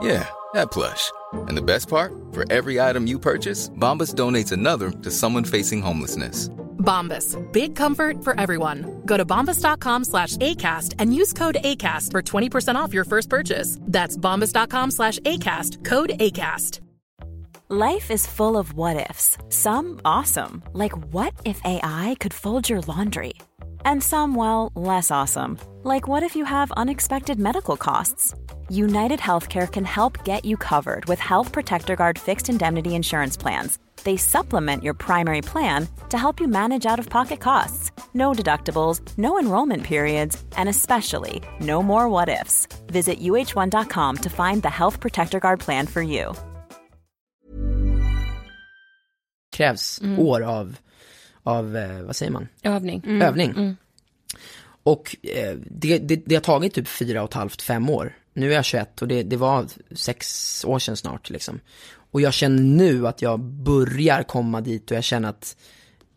Yeah, that plush. And the best part? For every item you purchase, Bombas donates another to someone facing homelessness. Bombas. Big comfort for everyone. Go to bombas.com slash ACAST and use code ACAST for 20% off your first purchase. That's bombas.com slash ACAST. Code ACAST. Life is full of what ifs. Some awesome, like what if AI could fold your laundry? And some, well, less awesome, like what if you have unexpected medical costs? United Healthcare can help get you covered with Health Protector Guard fixed indemnity insurance plans. They supplement your primary plan to help you manage out of pocket costs. No deductibles, no enrollment periods, and especially no more what ifs. Visit uh1.com to find the Health Protector Guard plan for you. krävs år av, av, eh, vad säger man? Övning. Övning. Och eh, det, det, det har tagit typ fyra och ett halvt, fem år. Nu är jag 21 och det, det var sex år sedan snart liksom. Och jag känner nu att jag börjar komma dit och jag känner att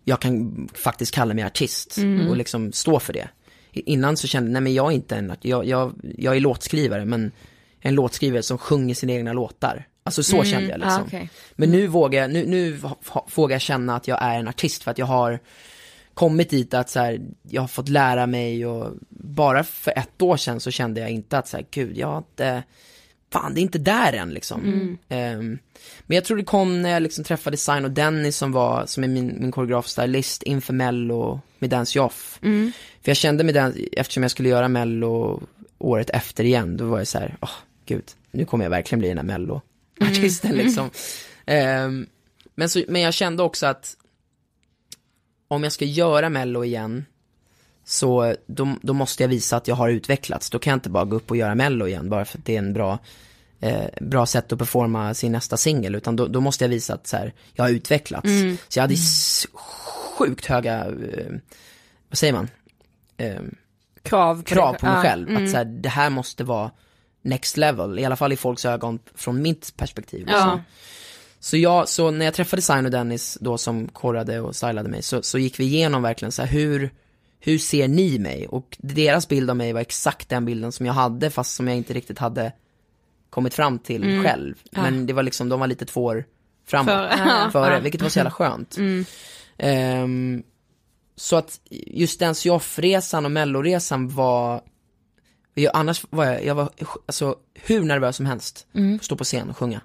jag kan faktiskt kalla mig artist Mm. och liksom stå för det. Innan så kände jag, nej men jag är inte en, jag, jag, jag är låtskrivare men en låtskrivare som sjunger sina egna låtar. Alltså så Mm. kände jag liksom. Ah, okej. Men nu vågar jag, nu, nu vågar jag känna att jag är en artist för att jag har kommit dit att så här, jag har fått lära mig och bara för ett år sedan så kände jag inte att så här, gud jag har inte, fan det är inte där än liksom. Mm. Ehm, men jag tror det kom när jag liksom träffade Sign och Dennis som var, som är min, min koreograf stylist inför mello med Dance Off. Mm. För jag kände med den, eftersom jag skulle göra mello året efter igen, då var jag så här, åh gud, nu kommer jag verkligen bli den här mello-artisten Mm. liksom. Ehm, men, så, men jag kände också att om jag ska göra mello igen, så då, då måste jag visa att jag har utvecklats. Då kan jag inte bara gå upp och göra mello igen, bara för att det är en bra, eh, bra sätt att performa sin nästa singel, utan då, då måste jag visa att så här, jag har utvecklats. Mm. Så jag hade s- sjukt höga, eh, vad säger man? Eh, Krav på krav på mig Ja. själv. Mm. Att så här, det här måste vara next level, i alla fall i folks ögon från mitt perspektiv. Liksom. Ja. Så jag, så när jag träffade Sign och Dennis då som korrade och stylade mig, så, så gick vi igenom verkligen så här, hur, hur ser ni mig? Och deras bild av mig var exakt den bilden som jag hade, fast som jag inte riktigt hade kommit fram till Mm. själv. Ja. Men det var liksom, de var lite två år framåt, Före. före, Ja. vilket var så jävla skönt. Mm. Ehm, så att just den resan och melloresan var, jag, annars var jag, jag var alltså hur nervös som helst, Mm. stå på scen och sjunga.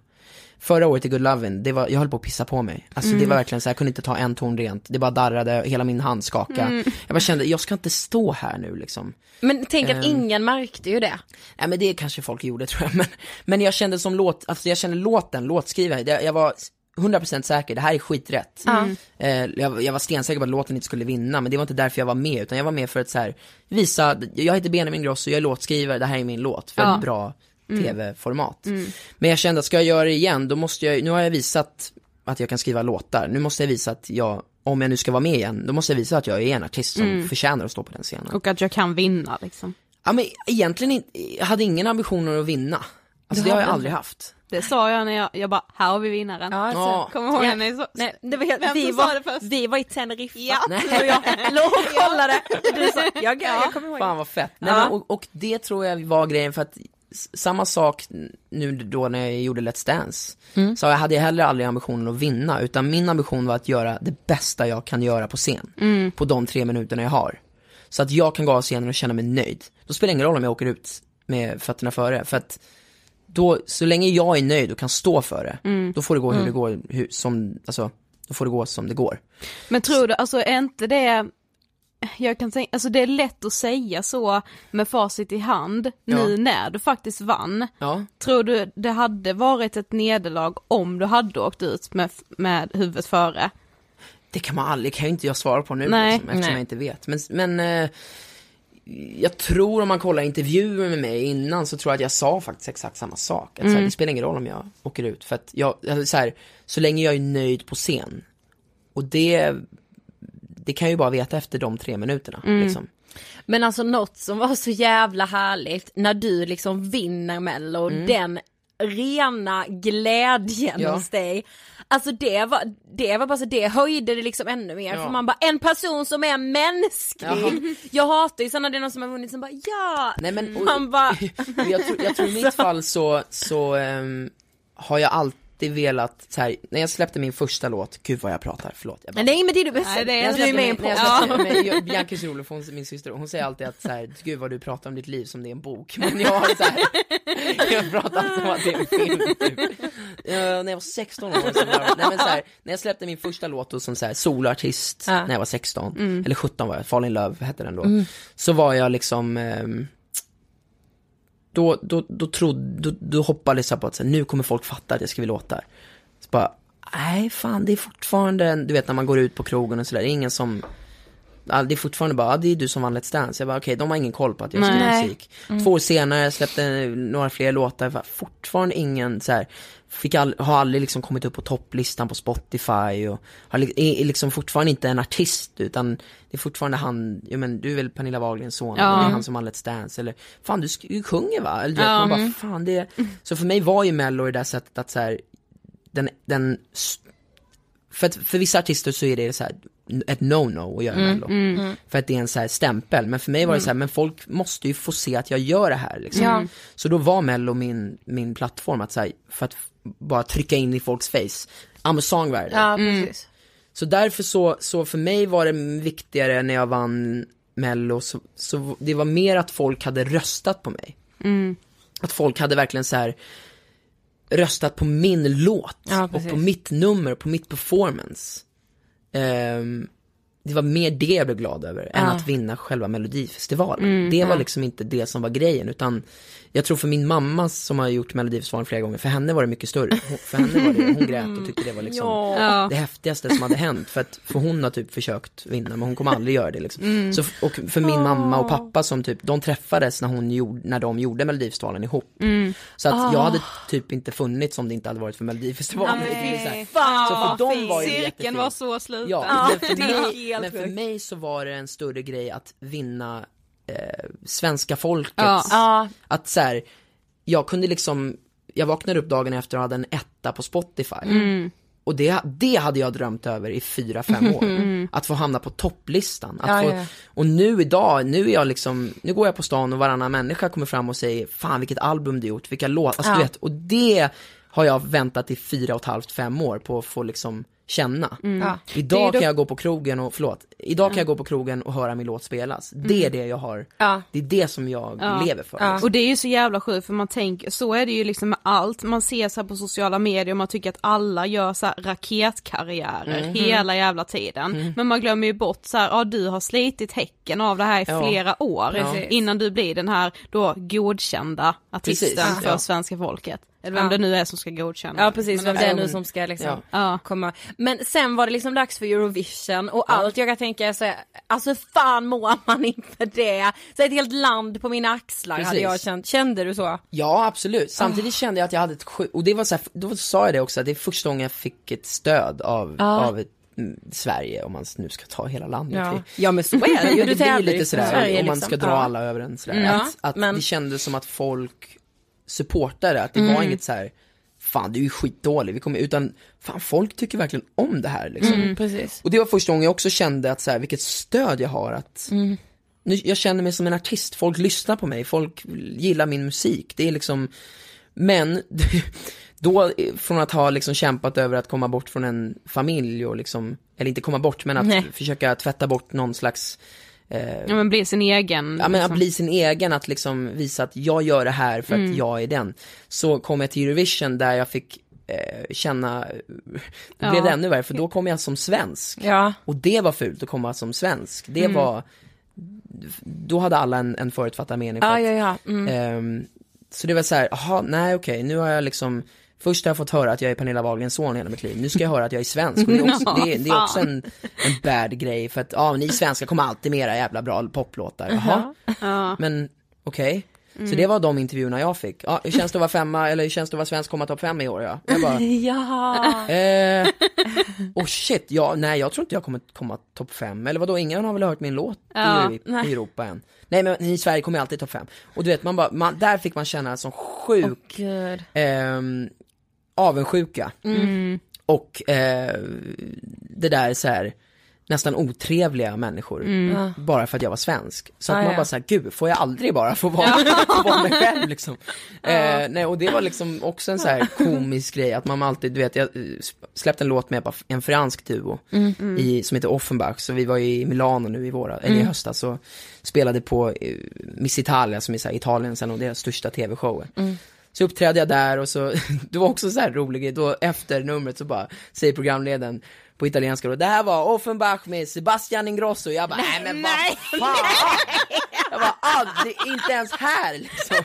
Förra året i Good Lovin', det var, jag höll på att pissa på mig. Alltså det Mm. var verkligen så jag kunde inte ta en ton rent, det bara darrade, hela min hand skakade. Mm. Jag bara kände, jag ska inte stå här nu liksom. Men tänk att Ehm. ingen märkte ju det. Nej men det kanske folk gjorde tror jag, men, men jag kände som låt, alltså jag kände låten, låtskrivare, jag, jag var 100% säker, det här är skiträtt. Mm. Eh, jag, jag var stensäker på att låten inte skulle vinna, men det var inte därför jag var med, utan jag var med för att så här, visa, jag heter Benjamin Grosso, jag är låtskrivare, det här är min låt, för Ja. ett bra Mm. tv-format. Mm. Men jag kände att ska jag göra det igen, då måste jag, nu har jag visat att jag kan skriva låtar, nu måste jag visa att jag, om jag nu ska vara med igen, då måste jag visa att jag är en artist som Mm. förtjänar att stå på den scenen. Och att jag kan vinna liksom. Ja men egentligen inte, jag hade ingen ambitioner att vinna. Alltså det har jag aldrig haft. Det sa jag när jag, jag bara, här har vi vinnaren. Ja, Ja. Kommer ihåg Ja. när ni så, Nej, det var helt, Vem vi, som sa var, det först? vi var i Teneriffa, Ja. du och jag låg och kollade. Du sa, jag, jag kommer ihåg. Fan vad fett. Nej, Ja. men, och, och det tror jag var grejen för att samma sak nu då när jag gjorde Let's Dance. Mm. Så jag hade jag heller aldrig ambitionen att vinna, utan min ambition var att göra det bästa jag kan göra på scen. Mm. På de tre minuterna jag har. Så att jag kan gå av scenen och känna mig nöjd. Då spelar det ingen roll om jag åker ut med fötterna före, för att då, så länge jag är nöjd och kan stå för det, Mm. då får det gå hur Mm. det går, hur, som, alltså, då får det gå som det går. Men tror du, alltså är inte det, jag kan tänka, alltså det är lätt att säga så med facit i hand nu Ja. när du faktiskt vann. Ja. Tror du det hade varit ett nederlag om du hade åkt ut med, med huvudet före? Det kan man aldrig, kan ju inte jag svara på nu Nej. liksom, eftersom Nej. jag inte vet. Men, men eh, jag tror om man kollar intervjuer med mig innan så tror jag att jag sa faktiskt exakt samma sak. Att, så här, Mm. det spelar ingen roll om jag åker ut. För att jag, alltså, så, här, så länge jag är nöjd på scen. Och det, det kan jag ju bara veta efter de tre minuterna. Mm. Liksom. Men alltså något som var så jävla härligt när du liksom vinner mello, Mm. den rena glädjen Ja. hos dig. Alltså det var, det var bara så, det höjde det liksom ännu mer Ja. för man bara, en person som är mänsklig. Jaha. Jag hatar ju sådana det är någon som har vunnit som bara ja. Nej, men, och- man bara, jag, tror, jag tror i mitt fall så, så ehm, har jag alltid velat, så här, när jag släppte min första låt, gud vad jag pratar, förlåt. Jag bara, nej men det är du bäst, du är med i en podd. jag- Bianca hon, min syster, hon säger alltid att så här, gud vad du pratar om ditt liv som det är en bok, men jag har så här, jag pratar alltid om att det är en film typ. När jag var 16 år, så var, nej men så här, när jag släppte min första låt då som så här, soloartist, Ja. när jag var 16, Mm. eller 17 var jag, Fall in Love hette den då, Mm. så var jag liksom ehm, då, då, då, trodde, då, då hoppades jag på att så här, nu kommer folk fatta att jag skriver låtar. Så bara, nej fan det är fortfarande, en- du vet när man går ut på krogen och sådär, det är ingen som det är fortfarande bara, ja, det är du som vann Let's Dance. Jag bara okej, de har ingen koll på att jag skriver musik. Två år senare släppte några fler låtar, var fortfarande ingen så här, fick all, har aldrig liksom kommit upp på topplistan på Spotify och har, är, liksom fortfarande inte en artist utan det är fortfarande han, ja men du är väl Pernilla Wahlgrens son, Ja. eller det är han som har Let's Dance eller fan du, du sjunger va? Eller du vet, Ja. man bara fan det, så för mig var ju mello det där sättet att så här, den, den för, att, för vissa artister så är det så här ett no-no att göra mello. För att det är en så här stämpel. Men för mig var det så här, men folk måste ju få se att jag gör det här liksom. Ja. Så då var mello min, min plattform att så här, för att bara trycka in i folks face. I'm a songwriter. Ja, precis. Så därför så, så för mig var det viktigare när jag vann mello, så, så det var mer att folk hade röstat på mig. Att folk hade verkligen så här röstat på min låt Ja, och på mitt nummer, på mitt performance. Ehm, det var mer det jag blev glad över än att vinna själva melodifestivalen. det var liksom inte det som var grejen utan jag tror för min mamma som har gjort melodifestivalen flera gånger, för henne var det mycket större. Hon, för henne var det, hon grät och tyckte det var liksom Ja. det häftigaste som hade hänt. För att, för hon har typ försökt vinna men hon kommer aldrig göra det liksom. Så, f- och för min mamma och pappa som typ, de träffades när hon gjorde, när de gjorde melodifestivalen ihop. Så att jag hade typ inte funnits om det inte hade varit för melodifestivalen. Är så här- så för dem var det Cirkeln jättefint. var så sluten. Ja, för, mig, helt men för sjukt. mig så var det en större grej att vinna eh, svenska folkets, Ja. Ja. att så här, jag kunde liksom, jag vaknade upp dagen efter och hade en etta på Spotify. Och det, det hade jag drömt över i fyra, fem år. Att få hamna på topplistan. Att Ja, få, ja. Och nu idag, nu är jag liksom, nu går jag på stan och varannan människa kommer fram och säger Fan vilket album du gjort, vilka låtar, alltså Ja. du vet, och det har jag väntat i fyra och ett halvt, fem år på att få liksom känna. Ja. Idag kan jag gå på krogen och, förlåt, idag kan jag gå på krogen och höra min låt spelas. Det är det jag har, Ja. det är det som jag Ja. lever för. Ja. liksom. Och det är ju så jävla sjukt för man tänker, så är det ju liksom med allt, man ser så här på sociala medier och man tycker att alla gör så här raketkarriärer Mhm. hela jävla tiden. Men man glömmer ju bort så här, ja du har slitit häcken av det här i Ja. flera år innan du blir den här då godkända artisten Precis. för Ja. svenska folket. Eller vem Ja. det nu är som ska godkänna. Ja precis, Men vem det är nu som ska liksom Ja. Ja. komma. Men sen var det liksom dags för Eurovision och allt jag kan tänka är så här, alltså fan mår man inför det? Så ett helt land på mina axlar hade Precis. jag känt, kände du så? Ja absolut, samtidigt kände jag att jag hade ett sjukt, och det var så här, då sa jag det också, att det är första gången jag fick ett stöd av, av ett, mm, Sverige, om man nu ska ta hela landet. Ja, ja men så är det ju, Ja, det blir lite sådär, Sverige om man liksom. ska dra Ja. alla över en sådär. Ja, att att men- det kändes som att folk supportade, att det var inget så här. fan du är ju skitdålig, vi kommer, utan fan folk tycker verkligen om det här liksom. Mm. Och det var första gången jag också kände att så här, vilket stöd jag har att Mm. nu, Jag känner mig som en artist, folk lyssnar på mig, folk gillar min musik, det är liksom Men då, från att ha liksom kämpat över att komma bort från en familj och liksom, eller inte komma bort men att Nej. försöka tvätta bort någon slags Ja men bli sin egen. Ja men att liksom. bli sin egen, att liksom visa att jag gör det här för att jag är den. Så kom jag till Eurovision där jag fick eh, känna, Ja. blev det ännu värre för då kom jag som svensk. Ja. Och det var fult att komma som svensk. Det var, då hade alla en, en förutfattad mening. för att- ja. Mm. Ehm, så det var så här, jaha, nej okej, nu har jag liksom Först har jag fått höra att jag är Pernilla Wahlgrens son hela mitt liv, nu ska jag höra att jag är svensk. Och det är också, det är, det är också en, en bad grej för att, ja ni svenskar kommer alltid med era jävla bra poplåtar, jaha, Ja. men okej. Så det var de intervjuerna jag fick, ja hur känns det att vara femma, eller hur känns det att vara svensk komma topp fem i år ja? Jag bara, Ja. eh, oh shit, ja, nej jag tror inte jag kommer komma topp fem, eller vadå, ingen har väl hört min låt Ja, i, i Europa än? Nej men i Sverige kommer jag alltid topp fem, och du vet man bara, man, där fick man känna en sån sjuk Gud. ehm, avundsjuka. Och eh, det där så här nästan otrevliga människor. Bara för att jag var svensk. Så att Ah, man ja. bara såhär, gud får jag aldrig bara få vara, få vara mig själv liksom. Eh, nej och det var liksom också en så här komisk grej att man alltid, du vet jag eh, släppte en låt med en fransk duo i, som heter Offenbach. Så vi var i Milano nu i våra, eller i höstas och spelade på eh, Miss Italia som är så här Italiens en av deras största tv-shower. Så uppträdde jag där och så, det var också så här rolig då efter numret så bara säger programledaren på italienska då, det här var Offenbach med Sebastian Ingrosso, jag bara, nej men vad fan! Jag var aldrig, inte ens här liksom.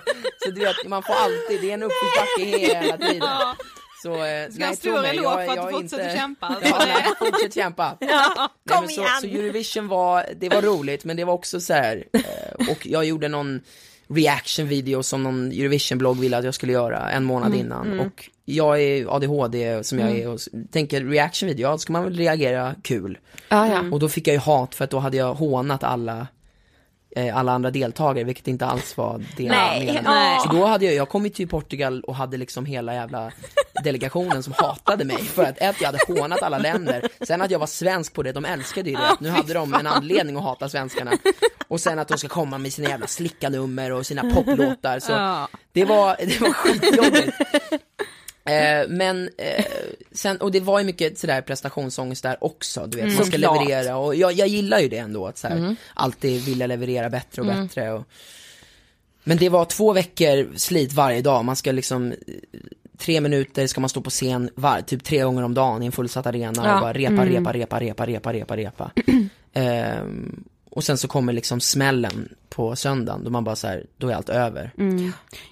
Så du vet, man får alltid, det är en uppförsbacke hela tiden. Så, eh, nej, Ska ha tro mig, jag- för att jag du är fortsätter inte- kämpa. Ja, nej, fortsätt kämpa. Ja, Nej, kom så, igen! så Eurovision var, det var roligt men det var också så här, eh, och jag gjorde någon reaction video som någon Eurovision-blogg ville att jag skulle göra en månad Mm, innan och jag är ADHD som jag är och s- tänker reaction video, ja då ska man väl reagera kul. Ja, ja. Och då fick jag ju hat för att då hade jag hånat alla alla andra deltagare, vilket inte alls var det jag menade. Så då hade jag, jag kom ju till Portugal och hade liksom hela jävla delegationen som hatade mig för att ett, jag hade hånat alla länder, sen att jag var svensk på det, de älskade ju det, nu hade de en anledning att hata svenskarna. Och sen att de ska komma med sina jävla slickanummer och sina poplåtar, så det var, det var skitjobbigt. Eh, men eh, sen, och det var ju mycket sådär prestationsångest där också, du vet, man ska Såklart. leverera och jag, jag gillar ju det ändå att såhär, alltid vilja leverera bättre och bättre och Men det var två veckor slit varje dag, man ska liksom Tre minuter ska man stå på scen var, typ tre gånger om dagen i en fullsatt arena Ja. och bara repa, repa, repa, repa, repa, repa, repa. Ehm, och sen så kommer liksom smällen på söndagen då man bara såhär, då är allt över.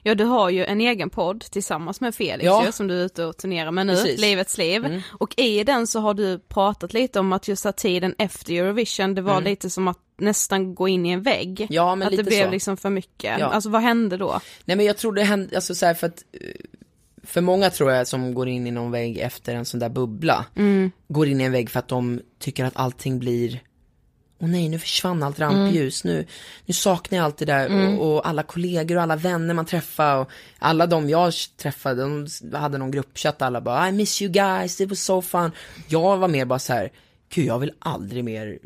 Ja du har ju en egen podd tillsammans med Felix Ja. ju, som du är ute och turnerar med nu, Precis. Livets liv. Mm. Och i den så har du pratat lite om att just att tiden efter Eurovision, det var lite som att nästan gå in i en vägg. Mm. Ja men att lite det blev så. liksom för mycket. Ja. Alltså vad hände då? Nej men jag tror det hände, alltså så här för att eh, För många tror jag som går in i någon vägg efter en sån där bubbla Går in i en vägg för att de tycker att allting blir Åh nej, nu försvann allt rampljus, nu, nu saknar jag allt det där och, och alla kollegor och alla vänner man träffar och alla de jag träffade, de hade någon gruppchatt alla bara I miss you guys, it was so fun. Jag var mer bara så här, gud jag vill aldrig mer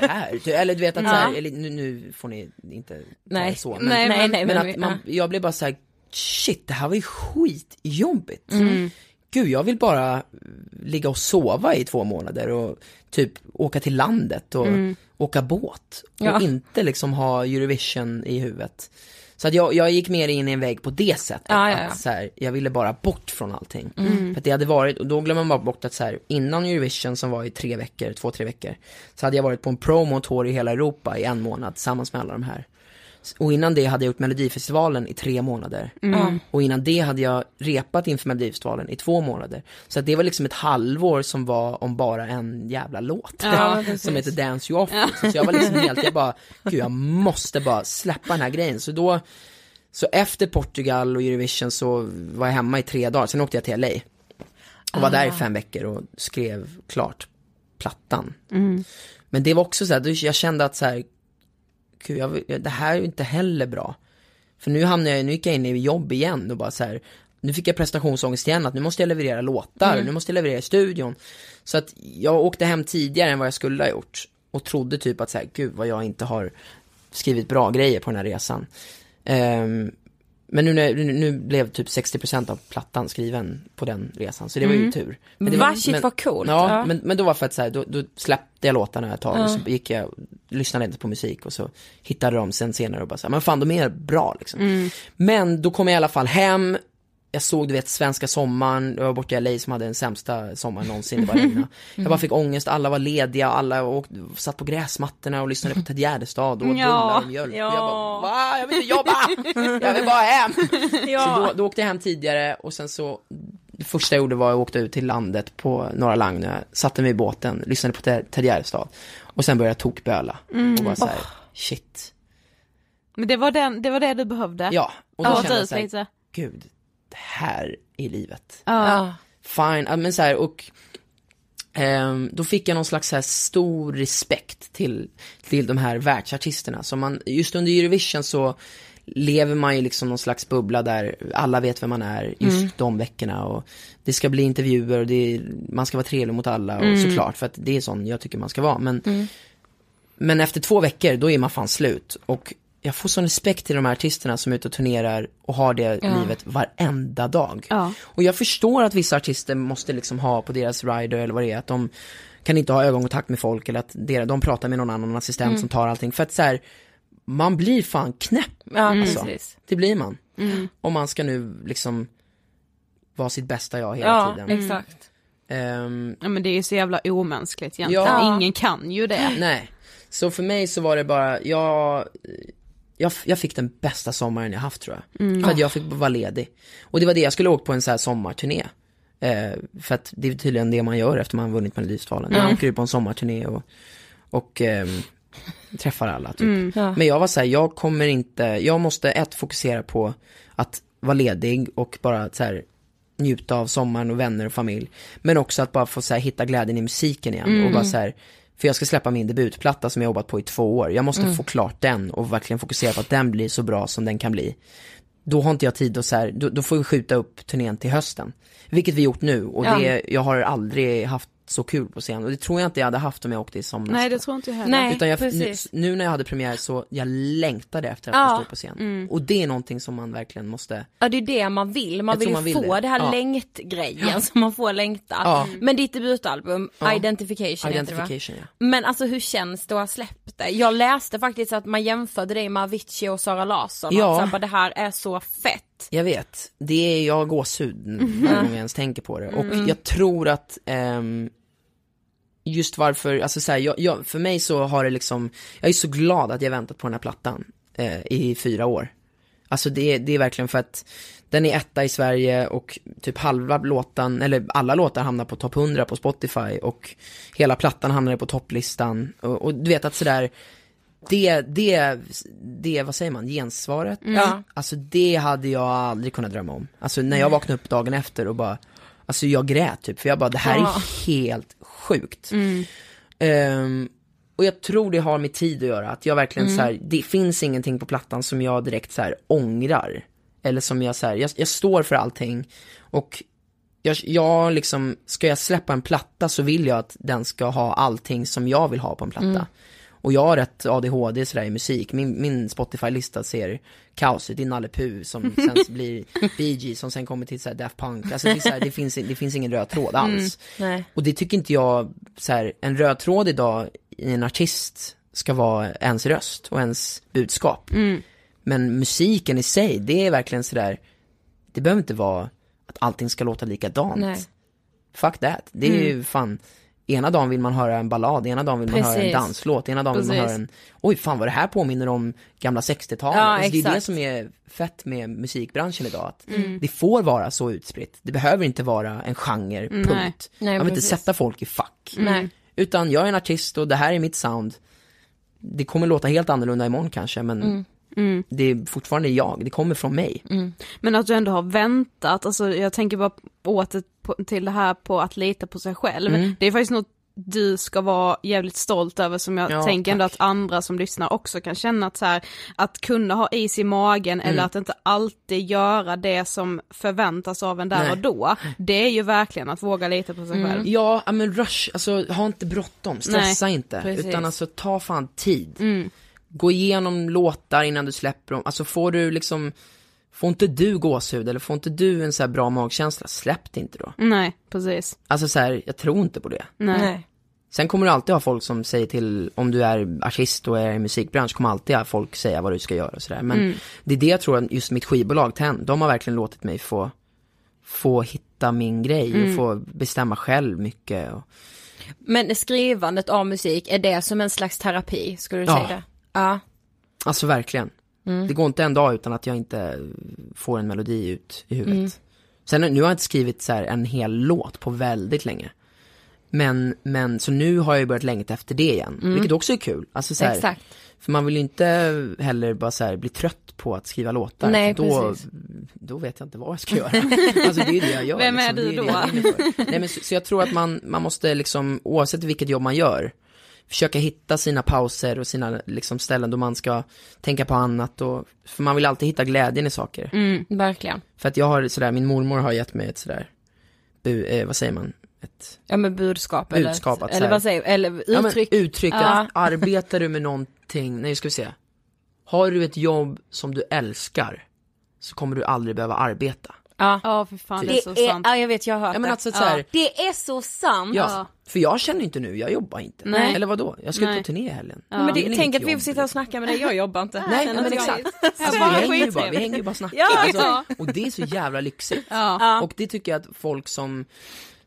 vara här. Eller du vet att så här, eller, nu, nu får ni inte Nej. så. Men, Nej, nej, nej, men men- att man, jag blev bara så här, shit det här var ju skitjobbigt. Mm. Gud jag vill bara ligga och sova i två månader och typ åka till landet och åka båt. Och Ja. inte liksom ha Eurovision i huvudet. Så att jag, jag gick mer in i en vägg på det sättet. Ja, ja. Att så här, jag ville bara bort från allting. För att det hade varit, och då glömmer man bara bort att så här, innan Eurovision som var i tre veckor, två, tre veckor. Så hade jag varit på en promo-tour i hela Europa i en månad tillsammans med alla de här. Och innan det hade jag gjort Melodifestivalen i tre månader. Och innan det hade jag repat inför Melodifestivalen i två månader. Så att det var liksom ett halvår som var om bara en jävla låt. Ja, som heter Dance You Off. liksom. Så jag var liksom helt, jag bara, gud jag måste bara släppa den här grejen. Så då, så efter Portugal och Eurovision så var jag hemma i tre dagar, sen åkte jag till LA. Och var där i fem veckor och skrev klart plattan. Men det var också så här, jag kände att så här, gud, jag, det här är ju inte heller bra. För nu hamnade jag, nu gick jag in i jobb igen och bara så här, nu fick jag prestationsångest igen att nu måste jag leverera låtar, nu måste jag leverera i studion. Så att jag åkte hem tidigare än vad jag skulle ha gjort. Och trodde typ att så här, gud vad jag inte har skrivit bra grejer på den här resan. Ehm, men nu, nu, nu blev typ 60% av plattan skriven på den resan, så det var ju tur. Men det Va, var, shit, men, vad coolt. Ja, Ja. Men, men då var för att så här, då, då släppte jag låtarna ett tag och så gick jag, lyssnade inte på musik och så hittade de sen senare och bara så här, men fan de är bra liksom. Men då kom jag i alla fall hem, jag såg du vet svenska sommaren, jag var borta i LA som hade den sämsta sommaren någonsin, det bara regnade. Jag bara fick ångest, alla var lediga, alla åkte, satt på gräsmattorna och lyssnade på Ted Gärdestad och bullar och mjölk. Och jag bara, va? Jag vill inte jobba! Jag vill bara hem! Så då, då åkte jag hem tidigare och sen så det första jag gjorde var att åka ut till landet på Norra Lagnö, satte mig i båten, lyssnade på Ted Gärdestad och sen började jag tokböla och bara såhär, shit. Men det var, den, det var det du behövde? Ja, och då Ja, kände jag såhär, gud, det här är livet. Ja. Fine, men så här, och ehm, då fick jag någon slags så här stor respekt till, till de här världsartisterna. Så man, just under Eurovision så lever man ju liksom någon slags bubbla där alla vet vem man är just de veckorna och det ska bli intervjuer och det, man ska vara trevlig mot alla och såklart för att det är sån jag tycker man ska vara. Men, men efter två veckor då är man fan slut och jag får sån respekt till de här artisterna som är ute och turnerar och har det livet varenda dag. Ja. Och jag förstår att vissa artister måste liksom ha på deras rider eller vad det är, att de kan inte ha ögonkontakt med folk eller att det- de pratar med någon annan assistent som tar allting. För att så här, man blir fan knäpp. Ja, Alltså, precis. det blir man. Om man ska nu liksom vara sitt bästa jag hela Ja, tiden. exakt. Ehm, Ja men det är ju så jävla omänskligt egentligen, Ja. ingen kan ju det. Nej, så för mig så var det bara, jag, jag, jag fick den bästa sommaren jag haft tror jag. För att jag fick vara ledig. Och det var det, jag skulle åkt på en sån här sommarturné. Eh, för att det är tydligen det man gör efter man vunnit Melodifestivalen. Man åker ut på en sommarturné och, och ehm, träffar alla typ. Men jag var så här, jag kommer inte, jag måste ett fokusera på att vara ledig och bara så här njuta av sommaren och vänner och familj. Men också att bara få så här, hitta glädjen i musiken igen och bara så här, för jag ska släppa min debutplatta som jag jobbat på i två år. Jag måste få klart den och verkligen fokusera på att den blir så bra som den kan bli. Då har inte jag tid att så här, då, då får vi skjuta upp turnén till hösten. Vilket vi gjort nu och det, jag har aldrig haft så kul på scen och det tror jag inte jag hade haft om jag åkte i somras. Nej det tror inte jag heller. Nej, Utan jag, nu, nu när jag hade premiär så, jag längtade efter att Ja. få stå på scen. Och det är någonting som man verkligen måste, Ja det är det man vill, man Jag vill man vill få det, det. här Ja. längtgrejen som man får längta. Ja. Men ditt debutalbum. Identification, heter det identification ja. Men alltså hur känns det att ha släppt det? Jag läste faktiskt att man jämförde dig med Avicii och Sara Larsson. Ja. Att så här, bara, det här är så fett. Jag vet, det är jag gåshud varje gång jag ens tänker på det. Och jag tror att ehm, just varför, alltså så här, jag, jag, för mig så har det liksom, jag är så glad att jag väntat på den här plattan eh, i fyra år. Alltså det, det är verkligen för att den är etta i Sverige och typ halva låten, eller alla låtar hamnar på topp 100 på Spotify och hela plattan hamnar på topplistan. Och, och du vet att sådär, det, det, det, vad säger man, gensvaret? Ja. Alltså det hade jag aldrig kunnat drömma om. Alltså när jag vaknade upp dagen efter och bara, alltså jag grät typ, för jag bara, det här Ja. är helt sjukt. Ehm, och jag tror det har med tid att göra, att jag verkligen så här, det finns ingenting på plattan som jag direkt så här ångrar. Eller som jag så här, jag, jag står för allting. Och jag, jag liksom, ska jag släppa en platta så vill jag att den ska ha allting som jag vill ha på en platta. Och jag har rätt ADHD sådär i musik, min, min Spotify-lista ser kaos ut, det är Nalle Puh som sen blir Bee Gees som sen kommer till såhär Daft Punk, alltså det, är så här, det, finns, det finns ingen röd tråd alls. Nej. Och det tycker inte jag, så här, en röd tråd idag i en artist ska vara ens röst och ens budskap. Men musiken i sig, det är verkligen sådär, det behöver inte vara att allting ska låta likadant. Nej. Fuck that, det är ju fan, ena dagen vill man höra en ballad, ena dagen vill man höra en Precis. danslåt, ena dagen vill man Precis. höra en, oj fan vad det här påminner om gamla 60-talet. Ja, alltså, det är det som är fett med musikbranschen idag, att det får vara så utspritt. Det behöver inte vara en genre, punkt. Nej, man vill inte precis. sätta folk i fack. Nej. Utan jag är en artist och det här är mitt sound. Det kommer låta helt annorlunda imorgon kanske men det är fortfarande jag, det kommer från mig. Men att du ändå har väntat, alltså jag tänker bara åter på, till det här på att lita på sig själv. Mm. Det är faktiskt något du ska vara jävligt stolt över som jag Ja, tänker ändå tack. att andra som lyssnar också kan känna att så här, att kunna ha is i magen eller Mm. att inte alltid göra det som förväntas av en där Nej. och då. Det är ju verkligen att våga lita på sig själv. Ja, men rush, alltså ha inte bråttom, stressa inte. precis. Utan alltså ta fan tid. Gå igenom låtar innan du släpper dem, alltså får du liksom Får inte du gåshud eller får inte du en så här bra magkänsla, släpp det inte då. Nej, precis. Alltså så här, jag tror inte på det. Nej. Nej. Sen kommer du alltid ha folk som säger till, om du är artist och är i musikbransch, kommer alltid ha folk säga vad du ska göra och sådär. Men det är det jag tror just mitt skivbolag TEN, de har verkligen låtit mig få, få hitta min grej och få bestämma själv mycket. Och, Men skrivandet av musik, är det som en slags terapi? Skulle du Ja. säga det? Ja. alltså verkligen. Det går inte en dag utan att jag inte får en melodi ut i huvudet. Sen nu har jag inte skrivit så en hel låt på väldigt länge. Men, men så nu har jag börjat längta efter det igen, vilket också är kul. Alltså så här. För man vill ju inte heller bara så här bli trött på att skriva låtar. Nej, då, precis. då vet jag inte vad jag ska göra. alltså det är det jag gör. Vem är liksom. du då? för. Nej, men så, så jag tror att man, man måste liksom, oavsett vilket jobb man gör, försöka hitta sina pauser och sina liksom ställen då man ska tänka på annat och, för man vill alltid hitta glädjen i saker. Verkligen. För att jag har sådär, min mormor har gett mig ett sådär, bu, eh, vad säger man? Ett, Ja men budskap, Budskap, eller, att eller vad säger eller Ja, men uttryck. uttryck, Ja. arbetar du med någonting, nej ska vi se. Har du ett jobb som du älskar, så kommer du aldrig behöva arbeta. Ja. Ja, för fan det är Det så är, sant. ja jag vet, jag har hört Ja men det. alltså så här, Det är så sant. ja, för jag känner inte nu, jag jobbar inte. Nej. Eller vad då? Jag ska Nej. ut på turné i helgen. Men det, är väl tänk att vi får sitta och snacka med dig, jag jobbar inte. Nej, men jag- exakt. Alltså, vi, hänger ju bara, vi hänger ju bara och snackar. Ja, alltså, ja. Och det är så jävla lyxigt. Ja. Och det tycker jag att folk som,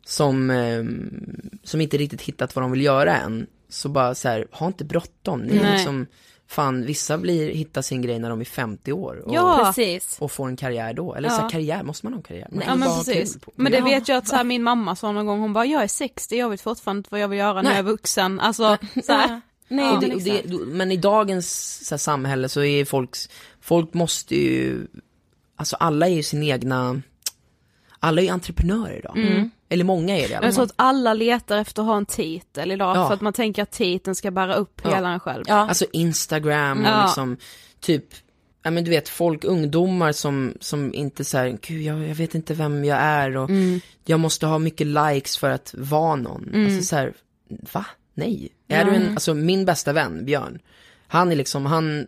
som, ehm, som inte riktigt hittat vad de vill göra än, så bara så här, ha inte bråttom. Ni är Nej. liksom, fan vissa blir, hittar sin grej när de är 50 år. Och, Ja. Precis. och får en karriär då. Eller Ja. så här, karriär, måste man ha en karriär? Man Ja kan men precis. Men det Ja. vet jag att så här, min mamma sa någon gång, hon bara jag är 60, jag vet fortfarande inte vad jag vill göra när Nej. jag är vuxen. Alltså så här. Nej, och det, och det, men i dagens så här, samhälle så är folks, folk måste ju, alltså alla är ju sin egna, alla är ju entreprenörer idag. Eller många är det i alla Jag tror fall. att alla letar efter att ha en titel idag Ja. för att man tänker att titeln ska bära upp Ja. hela en själv. Ja. Alltså Instagram och liksom, typ, ja men du vet folk, ungdomar som, som inte säger gud jag, jag vet inte vem jag är och jag måste ha mycket likes för att vara någon. Alltså så här, va? Nej. Är du en, alltså min bästa vän, Björn, han är liksom, han,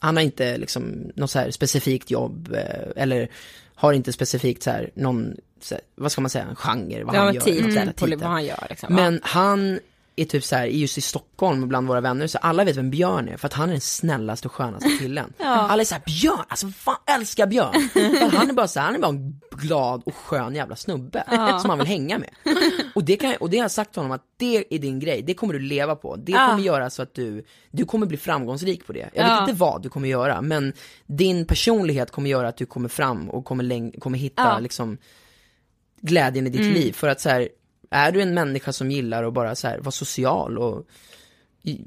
han har inte liksom något så här specifikt jobb eh, eller har inte specifikt så här någon, så här, vad ska man säga, en genre, vad Ja, han gör. titel Mm. på vad han gör liksom. Men han är typ så här, just i Stockholm bland våra vänner, så alla vet vem Björn är för att han är den snällaste och skönaste killen. Alla är såhär, Björn, alltså fan älskar Björn. Han är bara så här, han är bara en glad och skön jävla snubbe som man vill hänga med. Och det, kan, och det har jag sagt till honom att det är din grej, det kommer du leva på. Det kommer göra så att du, du kommer bli framgångsrik på det. Jag vet Ja. inte vad du kommer göra, men din personlighet kommer göra att du kommer fram och kommer, läng- kommer hitta Ja. liksom glädjen i ditt Mm. liv. För att så här, är du en människa som gillar att bara så här, vara social och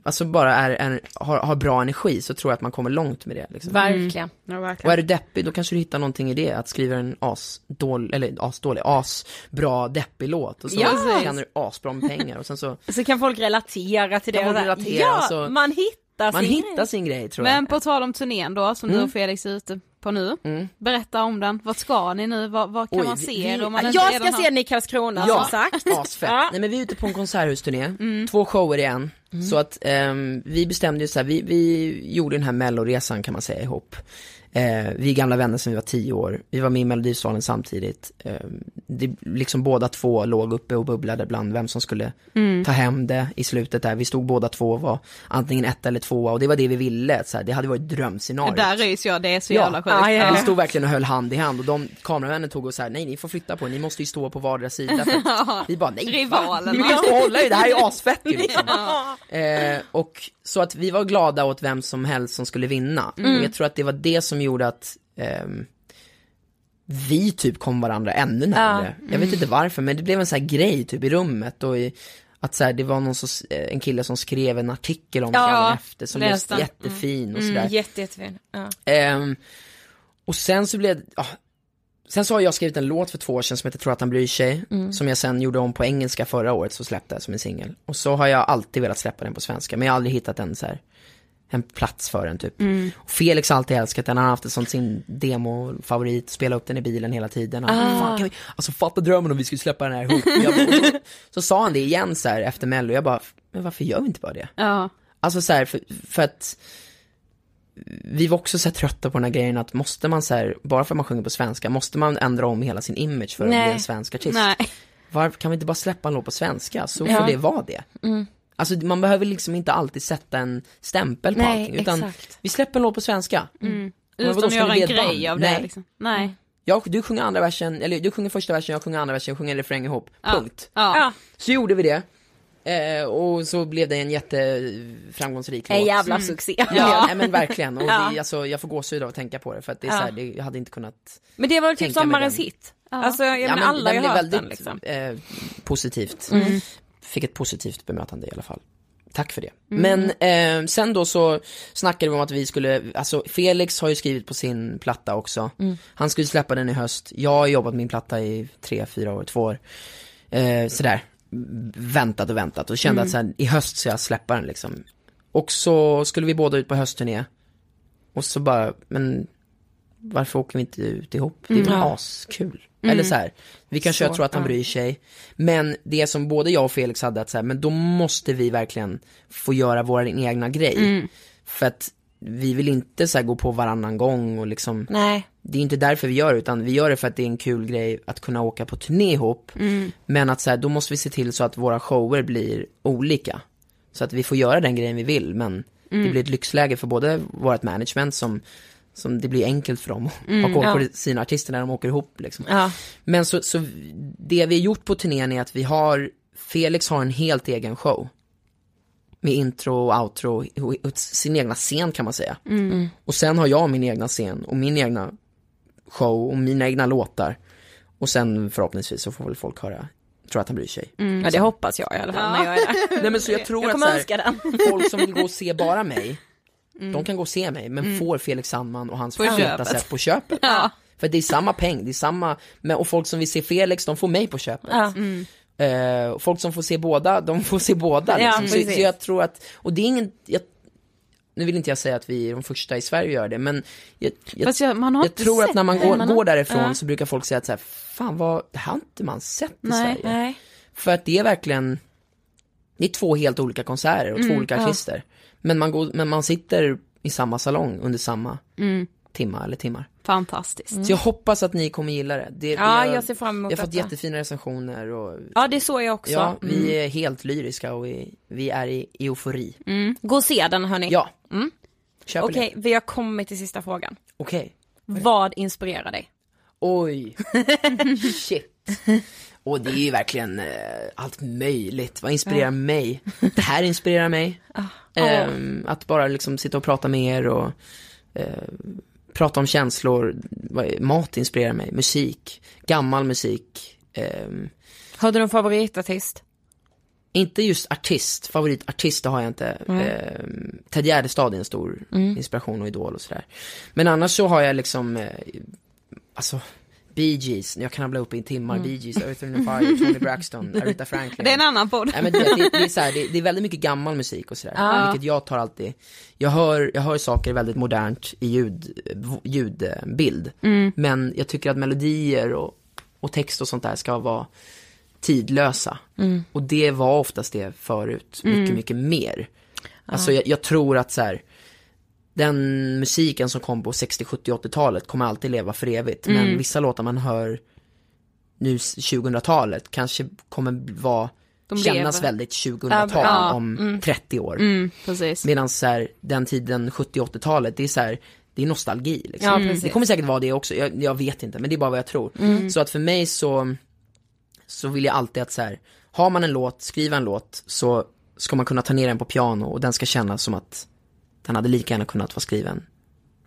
alltså bara är, en, har, har bra energi så tror jag att man kommer långt med det. Liksom. Verkligen. Ja, Och verkligen. är du deppig då kanske du hittar någonting i det, att skriva en asdålig, eller asdålig, asbra deppig låt och så Ja. tjänar du asbra med pengar och sen så, Så kan folk relatera till det. Och så relatera, ja, alltså- man hittar man sin hittar sin grej tror jag. Men på tal om turnén då, som du och Felix är ute på nu. Mm. Berätta om den, vart ska ni nu, vad, vad kan Oj, man se vi- om man Jag ska se den i Karlskrona Ja. som sagt. Asfett. Ja. Nej men vi är ute på en konserthusturné, två shower i en. Så att ehm, vi bestämde ju så här, vi, vi gjorde den här melloresan kan man säga ihop. Eh, vi är gamla vänner sedan vi var tio år, vi var med i Melodifestivalen samtidigt. Eh, det, liksom båda två låg uppe och bubblade bland vem som skulle ta hem det i slutet där. Vi stod båda två och var antingen ett eller tvåa och det var det vi ville. Så här, det hade varit drömscenariot. Där ryser jag, det är så Ja. jävla sjukt. Ja, ja, Vi stod verkligen och höll hand i hand och de kameramännen tog och så här, nej ni får flytta på er, ni måste ju stå på vardera sida. Vi bara, nej ju stå och hålla i det här är ju asfett ju liksom. eh, Och så att vi var glada åt vem som helst som skulle vinna. Och jag tror att det var det som gjorde att ehm, vi typ kom varandra ännu närmare. Jag vet inte varför men det blev en sån här grej typ i rummet och i, att så här, det var någon som, eh, en kille som skrev en artikel om Ja, dagen efter som blev den. jättefin och sådär. Mm, jätte, jättefin. Ja. Ehm, och sen så blev ja, Sen så har jag skrivit en låt för två år sedan som heter Tror att han bryr sig. Som jag sen gjorde om på engelska förra året så släppte jag som en singel. Och så har jag alltid velat släppa den på svenska men jag har aldrig hittat en så här en plats för den typ. Och Felix har alltid älskat den, han har haft den som sin demo-favorit, spela upp den i bilen hela tiden. Han, bara, Fan, kan vi, alltså fatta drömmen om vi skulle släppa den här ihop. Bara, så, så sa han det igen så här efter mello, jag bara, men varför gör vi inte bara det? Ja. Alltså så här, för, för att vi var också så trötta på den här grejen att måste man så här, bara för att man sjunger på svenska, måste man ändra om hela sin image för att Nej. bli en svensk artist? Nej. Varför kan vi inte bara släppa en låt på svenska, så Ja. får det vara det. Alltså man behöver liksom inte alltid sätta en stämpel på Nej, allting, utan exakt. vi släpper en låt på svenska. Men vadå, Utan att göra en grej band? av Nej. det liksom. Nej. Jag, du sjunger andra versen, eller du sjunger första versen, jag sjunger andra versen, jag sjunger en refräng ihop, punkt. Ja. Ja. Så gjorde vi det. Eh, och så blev det en jätteframgångsrik En låt. jävla succé. Ja, nej, men verkligen. Och Ja. vi, alltså, jag får gåshud av att tänka på det för att det är Ja. så här, det, jag hade inte kunnat Men det var väl typ sommarens hit. Alltså, jag menar, alla har ju hört väldigt den liksom. eh, positivt. Mm. Fick ett positivt bemötande i alla fall. Tack för det. Mm. Men eh, sen då så snackade vi om att vi skulle, alltså Felix har ju skrivit på sin platta också. Mm. Han skulle släppa den i höst. Jag har jobbat min platta i tre, fyra år, två år. Eh, sådär, väntat och väntat och kände Mm. att här, i höst ska jag släppa den liksom. Och så skulle vi båda ut på höstturné. Och så bara, men varför åker vi inte ut ihop? Det är väl Mm. Eller så här, vi kan köra Så, tror att han bryr sig. Men det som både jag och Felix hade att så här, men då måste vi verkligen få göra vår egna grej. Mm. För att vi vill inte så här gå på varannan gång och liksom, Nej. det är inte därför vi gör det, utan vi gör det för att det är en kul grej att kunna åka på turné ihop. Mm. Men att så här, då måste vi se till så att våra shower blir olika. Så att vi får göra den grejen vi vill, men Mm. det blir ett lyxläge för både vårt management som, som det blir enkelt för dem att ha koll på ja. sina artister när de åker ihop liksom. Ja. Men så, så det vi har gjort på turnén är att vi har, Felix har en helt egen show. med intro och outro och och sin egna scen kan man säga. Mm. Och sen har jag min egna scen och min egna show och mina egna låtar. Och sen förhoppningsvis så får väl folk höra, tror att han bryr sig. Ja det hoppas jag i alla fall när jag är där. Nej men så jag tror Jag att så här, folk som vill gå och se bara mig, de kan gå och se mig, men får Felix Sandman och hans feta sätt på köpet. Ja. För det är samma peng, det är samma, och folk som vill se Felix, de får mig på köpet. Ja. Eh, och folk som får se båda, de får se båda. Ja, Liksom. så, precis. så jag tror att, och det är ingen, jag, nu vill inte jag säga att vi är de första i Sverige att göra det, men jag, jag, jag, tror att när man det. går, Man har- går därifrån Ja. så brukar folk säga att så här, fan vad, det här har inte man sett i Nej. Sverige. Nej. För att det är verkligen, det är två helt olika konserter och två olika artister. Men man, går, men man sitter i samma salong under samma timma eller timmar. Fantastiskt. Så jag hoppas att ni kommer gilla det. det Ja, jag, jag ser fram emot jag har fått jättefina recensioner och Ja det såg jag också. ja, vi är helt lyriska och vi, vi är i eufori. Gå och se den hörni. Ja, köp Okej, det. vi har kommit till sista frågan. Okej. Vad inspirerar dig? Oj. Shit. Och det är ju verkligen eh, allt möjligt. Vad inspirerar mig? Det här inspirerar mig. Ehm, att bara liksom sitta och prata med er och eh, prata om känslor. Mat inspirerar mig. Musik. Gammal musik. Ehm, Har du någon favoritartist? inte just artist, favoritartist har jag inte. Ehm, Ted Gärdestad är en stor inspiration och idol och sådär. Men annars så har jag liksom, eh, alltså Bee Gees, jag kan habla upp i timmar, Bee Gees, Earth and Fire, Tony Braxton, Aretha Franklin. Det är en anan podd. Nej, men det, det, det, är så här, det, det är väldigt mycket gammal musik och sådär, vilket jag tar alltid, jag hör, jag hör saker väldigt modernt i ljud, ljudbild, men jag tycker att melodier och, och text och sånt där ska vara tidlösa. Och det var oftast det förut, mycket, mycket mer. Alltså jag, jag tror att så här, den musiken som kom på 60, 70, 80-talet kommer alltid leva för evigt. Men vissa låtar man hör nu s- 2000-talet kanske kommer vara, De kännas lever. väldigt 2000-tal Ja, om 30 år. Mm. Medan så här, den tiden 70-80-talet, det är så här, det är nostalgi liksom. Ja, det kommer säkert vara det också, jag, jag vet inte, men det är bara vad jag tror. Så att för mig så, så vill jag alltid att så här, har man en låt, skriva en låt, så ska man kunna ta ner den på piano och den ska kännas som att den hade lika gärna kunnat vara skriven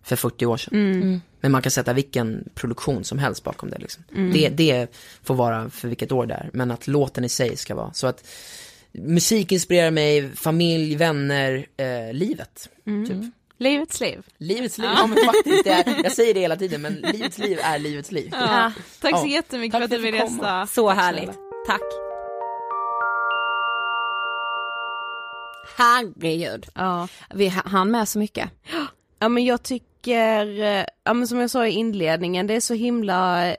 för 40 år sedan. Men man kan sätta vilken produktion som helst bakom det liksom. Det, det får vara för vilket år det är, men att låten i sig ska vara. Så att musik inspirerar mig, familj, vänner, eh, livet. Typ. Livets liv. Livets liv, ja men faktiskt, det är, jag säger det hela tiden men livets liv är livets liv. Ja. Tack så Ja. jättemycket Tack för att du ville gästa. Så härligt. Tack. Herregud. Ja. Vi hann med så mycket. ja men jag tycker, eh, ja men som jag sa i inledningen, det är så himla eh,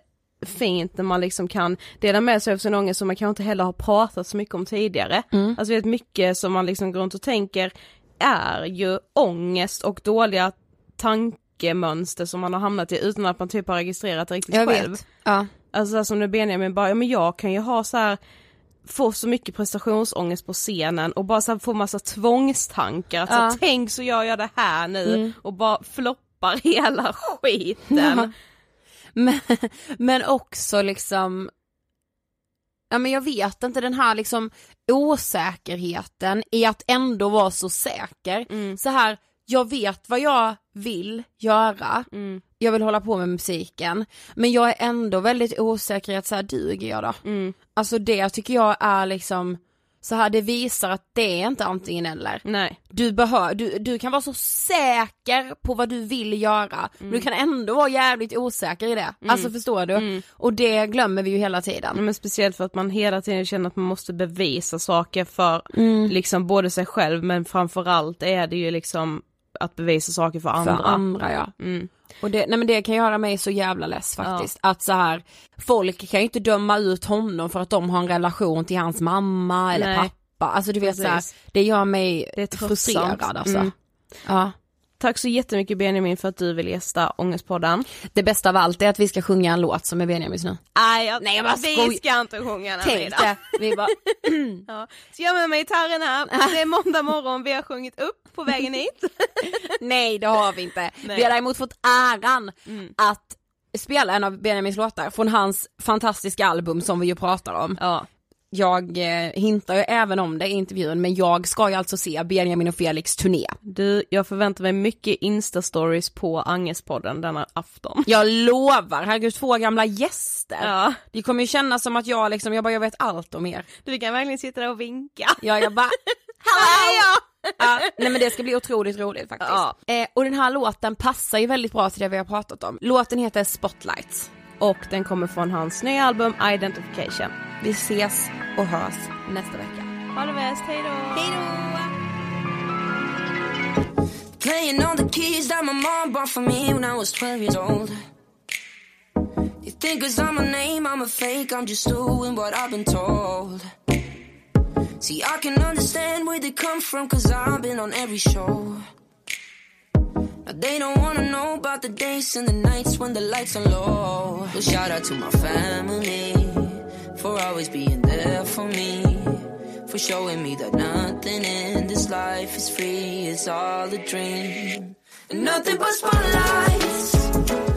fint när man liksom kan dela med sig av sin ångest som man kanske inte heller har pratat så mycket om tidigare. Alltså vet mycket som man liksom går runt och tänker är ju ångest och dåliga tankemönster som man har hamnat i utan att man typ har registrerat det riktigt Jag själv. vet. Ja. Alltså som när Benjamin bara, ja men jag kan ju ha så här få så mycket prestationsångest på scenen och bara så här få massa tvångstankar, att så här, Ja. tänk så gör jag det här nu Mm. och bara floppar hela skiten. Men, men också liksom Ja men jag vet inte den här liksom osäkerheten i att ändå vara så säker. Mm. Så här, jag vet vad jag vill göra, Mm. Jag vill hålla på med musiken, men jag är ändå väldigt osäker i att så här, duger jag då? Mm. Alltså det tycker jag är liksom så här, det visar att det är inte antingen eller. Nej. Du, behör, du, du kan vara så säker på vad du vill göra, men Mm. du kan ändå vara jävligt osäker i det. Alltså förstår du? Och det glömmer vi ju hela tiden. Ja, Men speciellt för att man hela tiden känner att man måste bevisa saker för Mm. liksom både sig själv men framförallt är det ju liksom att bevisa saker för andra. För andra ja. Mm. Och det, nej men det kan göra mig så jävla less faktiskt. Att så här, folk kan ju inte döma ut honom för att de har en relation till hans mamma eller Nej. pappa. Alltså du vet så här, det gör mig Det frustrerad alltså. Mm. Ja. Tack så jättemycket Benjamin för att du vill gästa Ångestpodden. Det bästa av allt är att vi ska sjunga en låt som är Benjamins nu. Nej, jag, Nej, jag bara vi ska inte sjunga den Tänk det, vi bara, Ja. Så jag med mig gitarren här, det är måndag morgon, vi har sjungit upp på vägen hit. nej det har vi inte. Nej. Vi har däremot fått äran att spela en av Benjamins låtar från hans fantastiska album som vi ju pratar om. Ja. Jag eh, hintar ju även om det i intervjun, men jag ska ju alltså se Benjamin och Felix turné. Du, jag förväntar mig mycket Insta-stories på Angespodden denna afton. Jag lovar, herregud två gamla gäster. Ja. Det kommer ju kännas som att jag liksom, jag bara jag vet allt om er. Du kan verkligen sitta där och vinka. Ja jag bara, hallå! Ja, nej men det ska bli otroligt roligt faktiskt. Ja. Eh, och den här låten passar ju väldigt bra till det vi har pratat om. Låten heter Spotlights. Och den kommer från hans nya album Identification. Vi ses och hörs nästa vecka. Ha det bäst, hejdå! Playing all the keys that my mom bought for me when I was 12 years old. You think cause I'm a name, I'm a fake, I'm just doing what I've been told. See, I can understand where they come from cause I've been on every show. They don't wanna know about the days and the nights when the lights are low. But shout out to my family for always being there for me. For showing me that nothing in this life is free, it's all a dream. And nothing but spotlights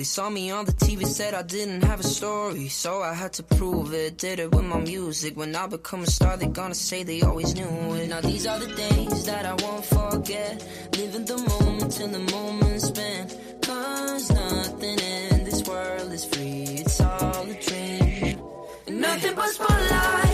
They saw me on the TV, said I didn't have a story. So I had to prove it, did it with my music. When I become a star, they're gonna say they always knew it. Now these are the days that I won't forget. Living the moment till the moment's spent. Cause nothing in this world is free, it's all a dream. Nothing but spotlights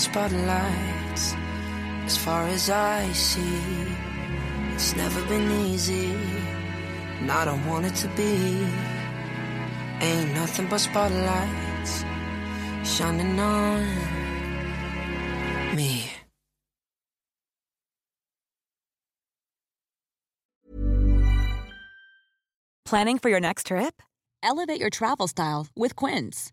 spotlights as far as I see. It's never been easy, and I don't want it to be. Ain't nothing but spotlights shining on me. Planning for your next trip? Elevate your travel style with Quince.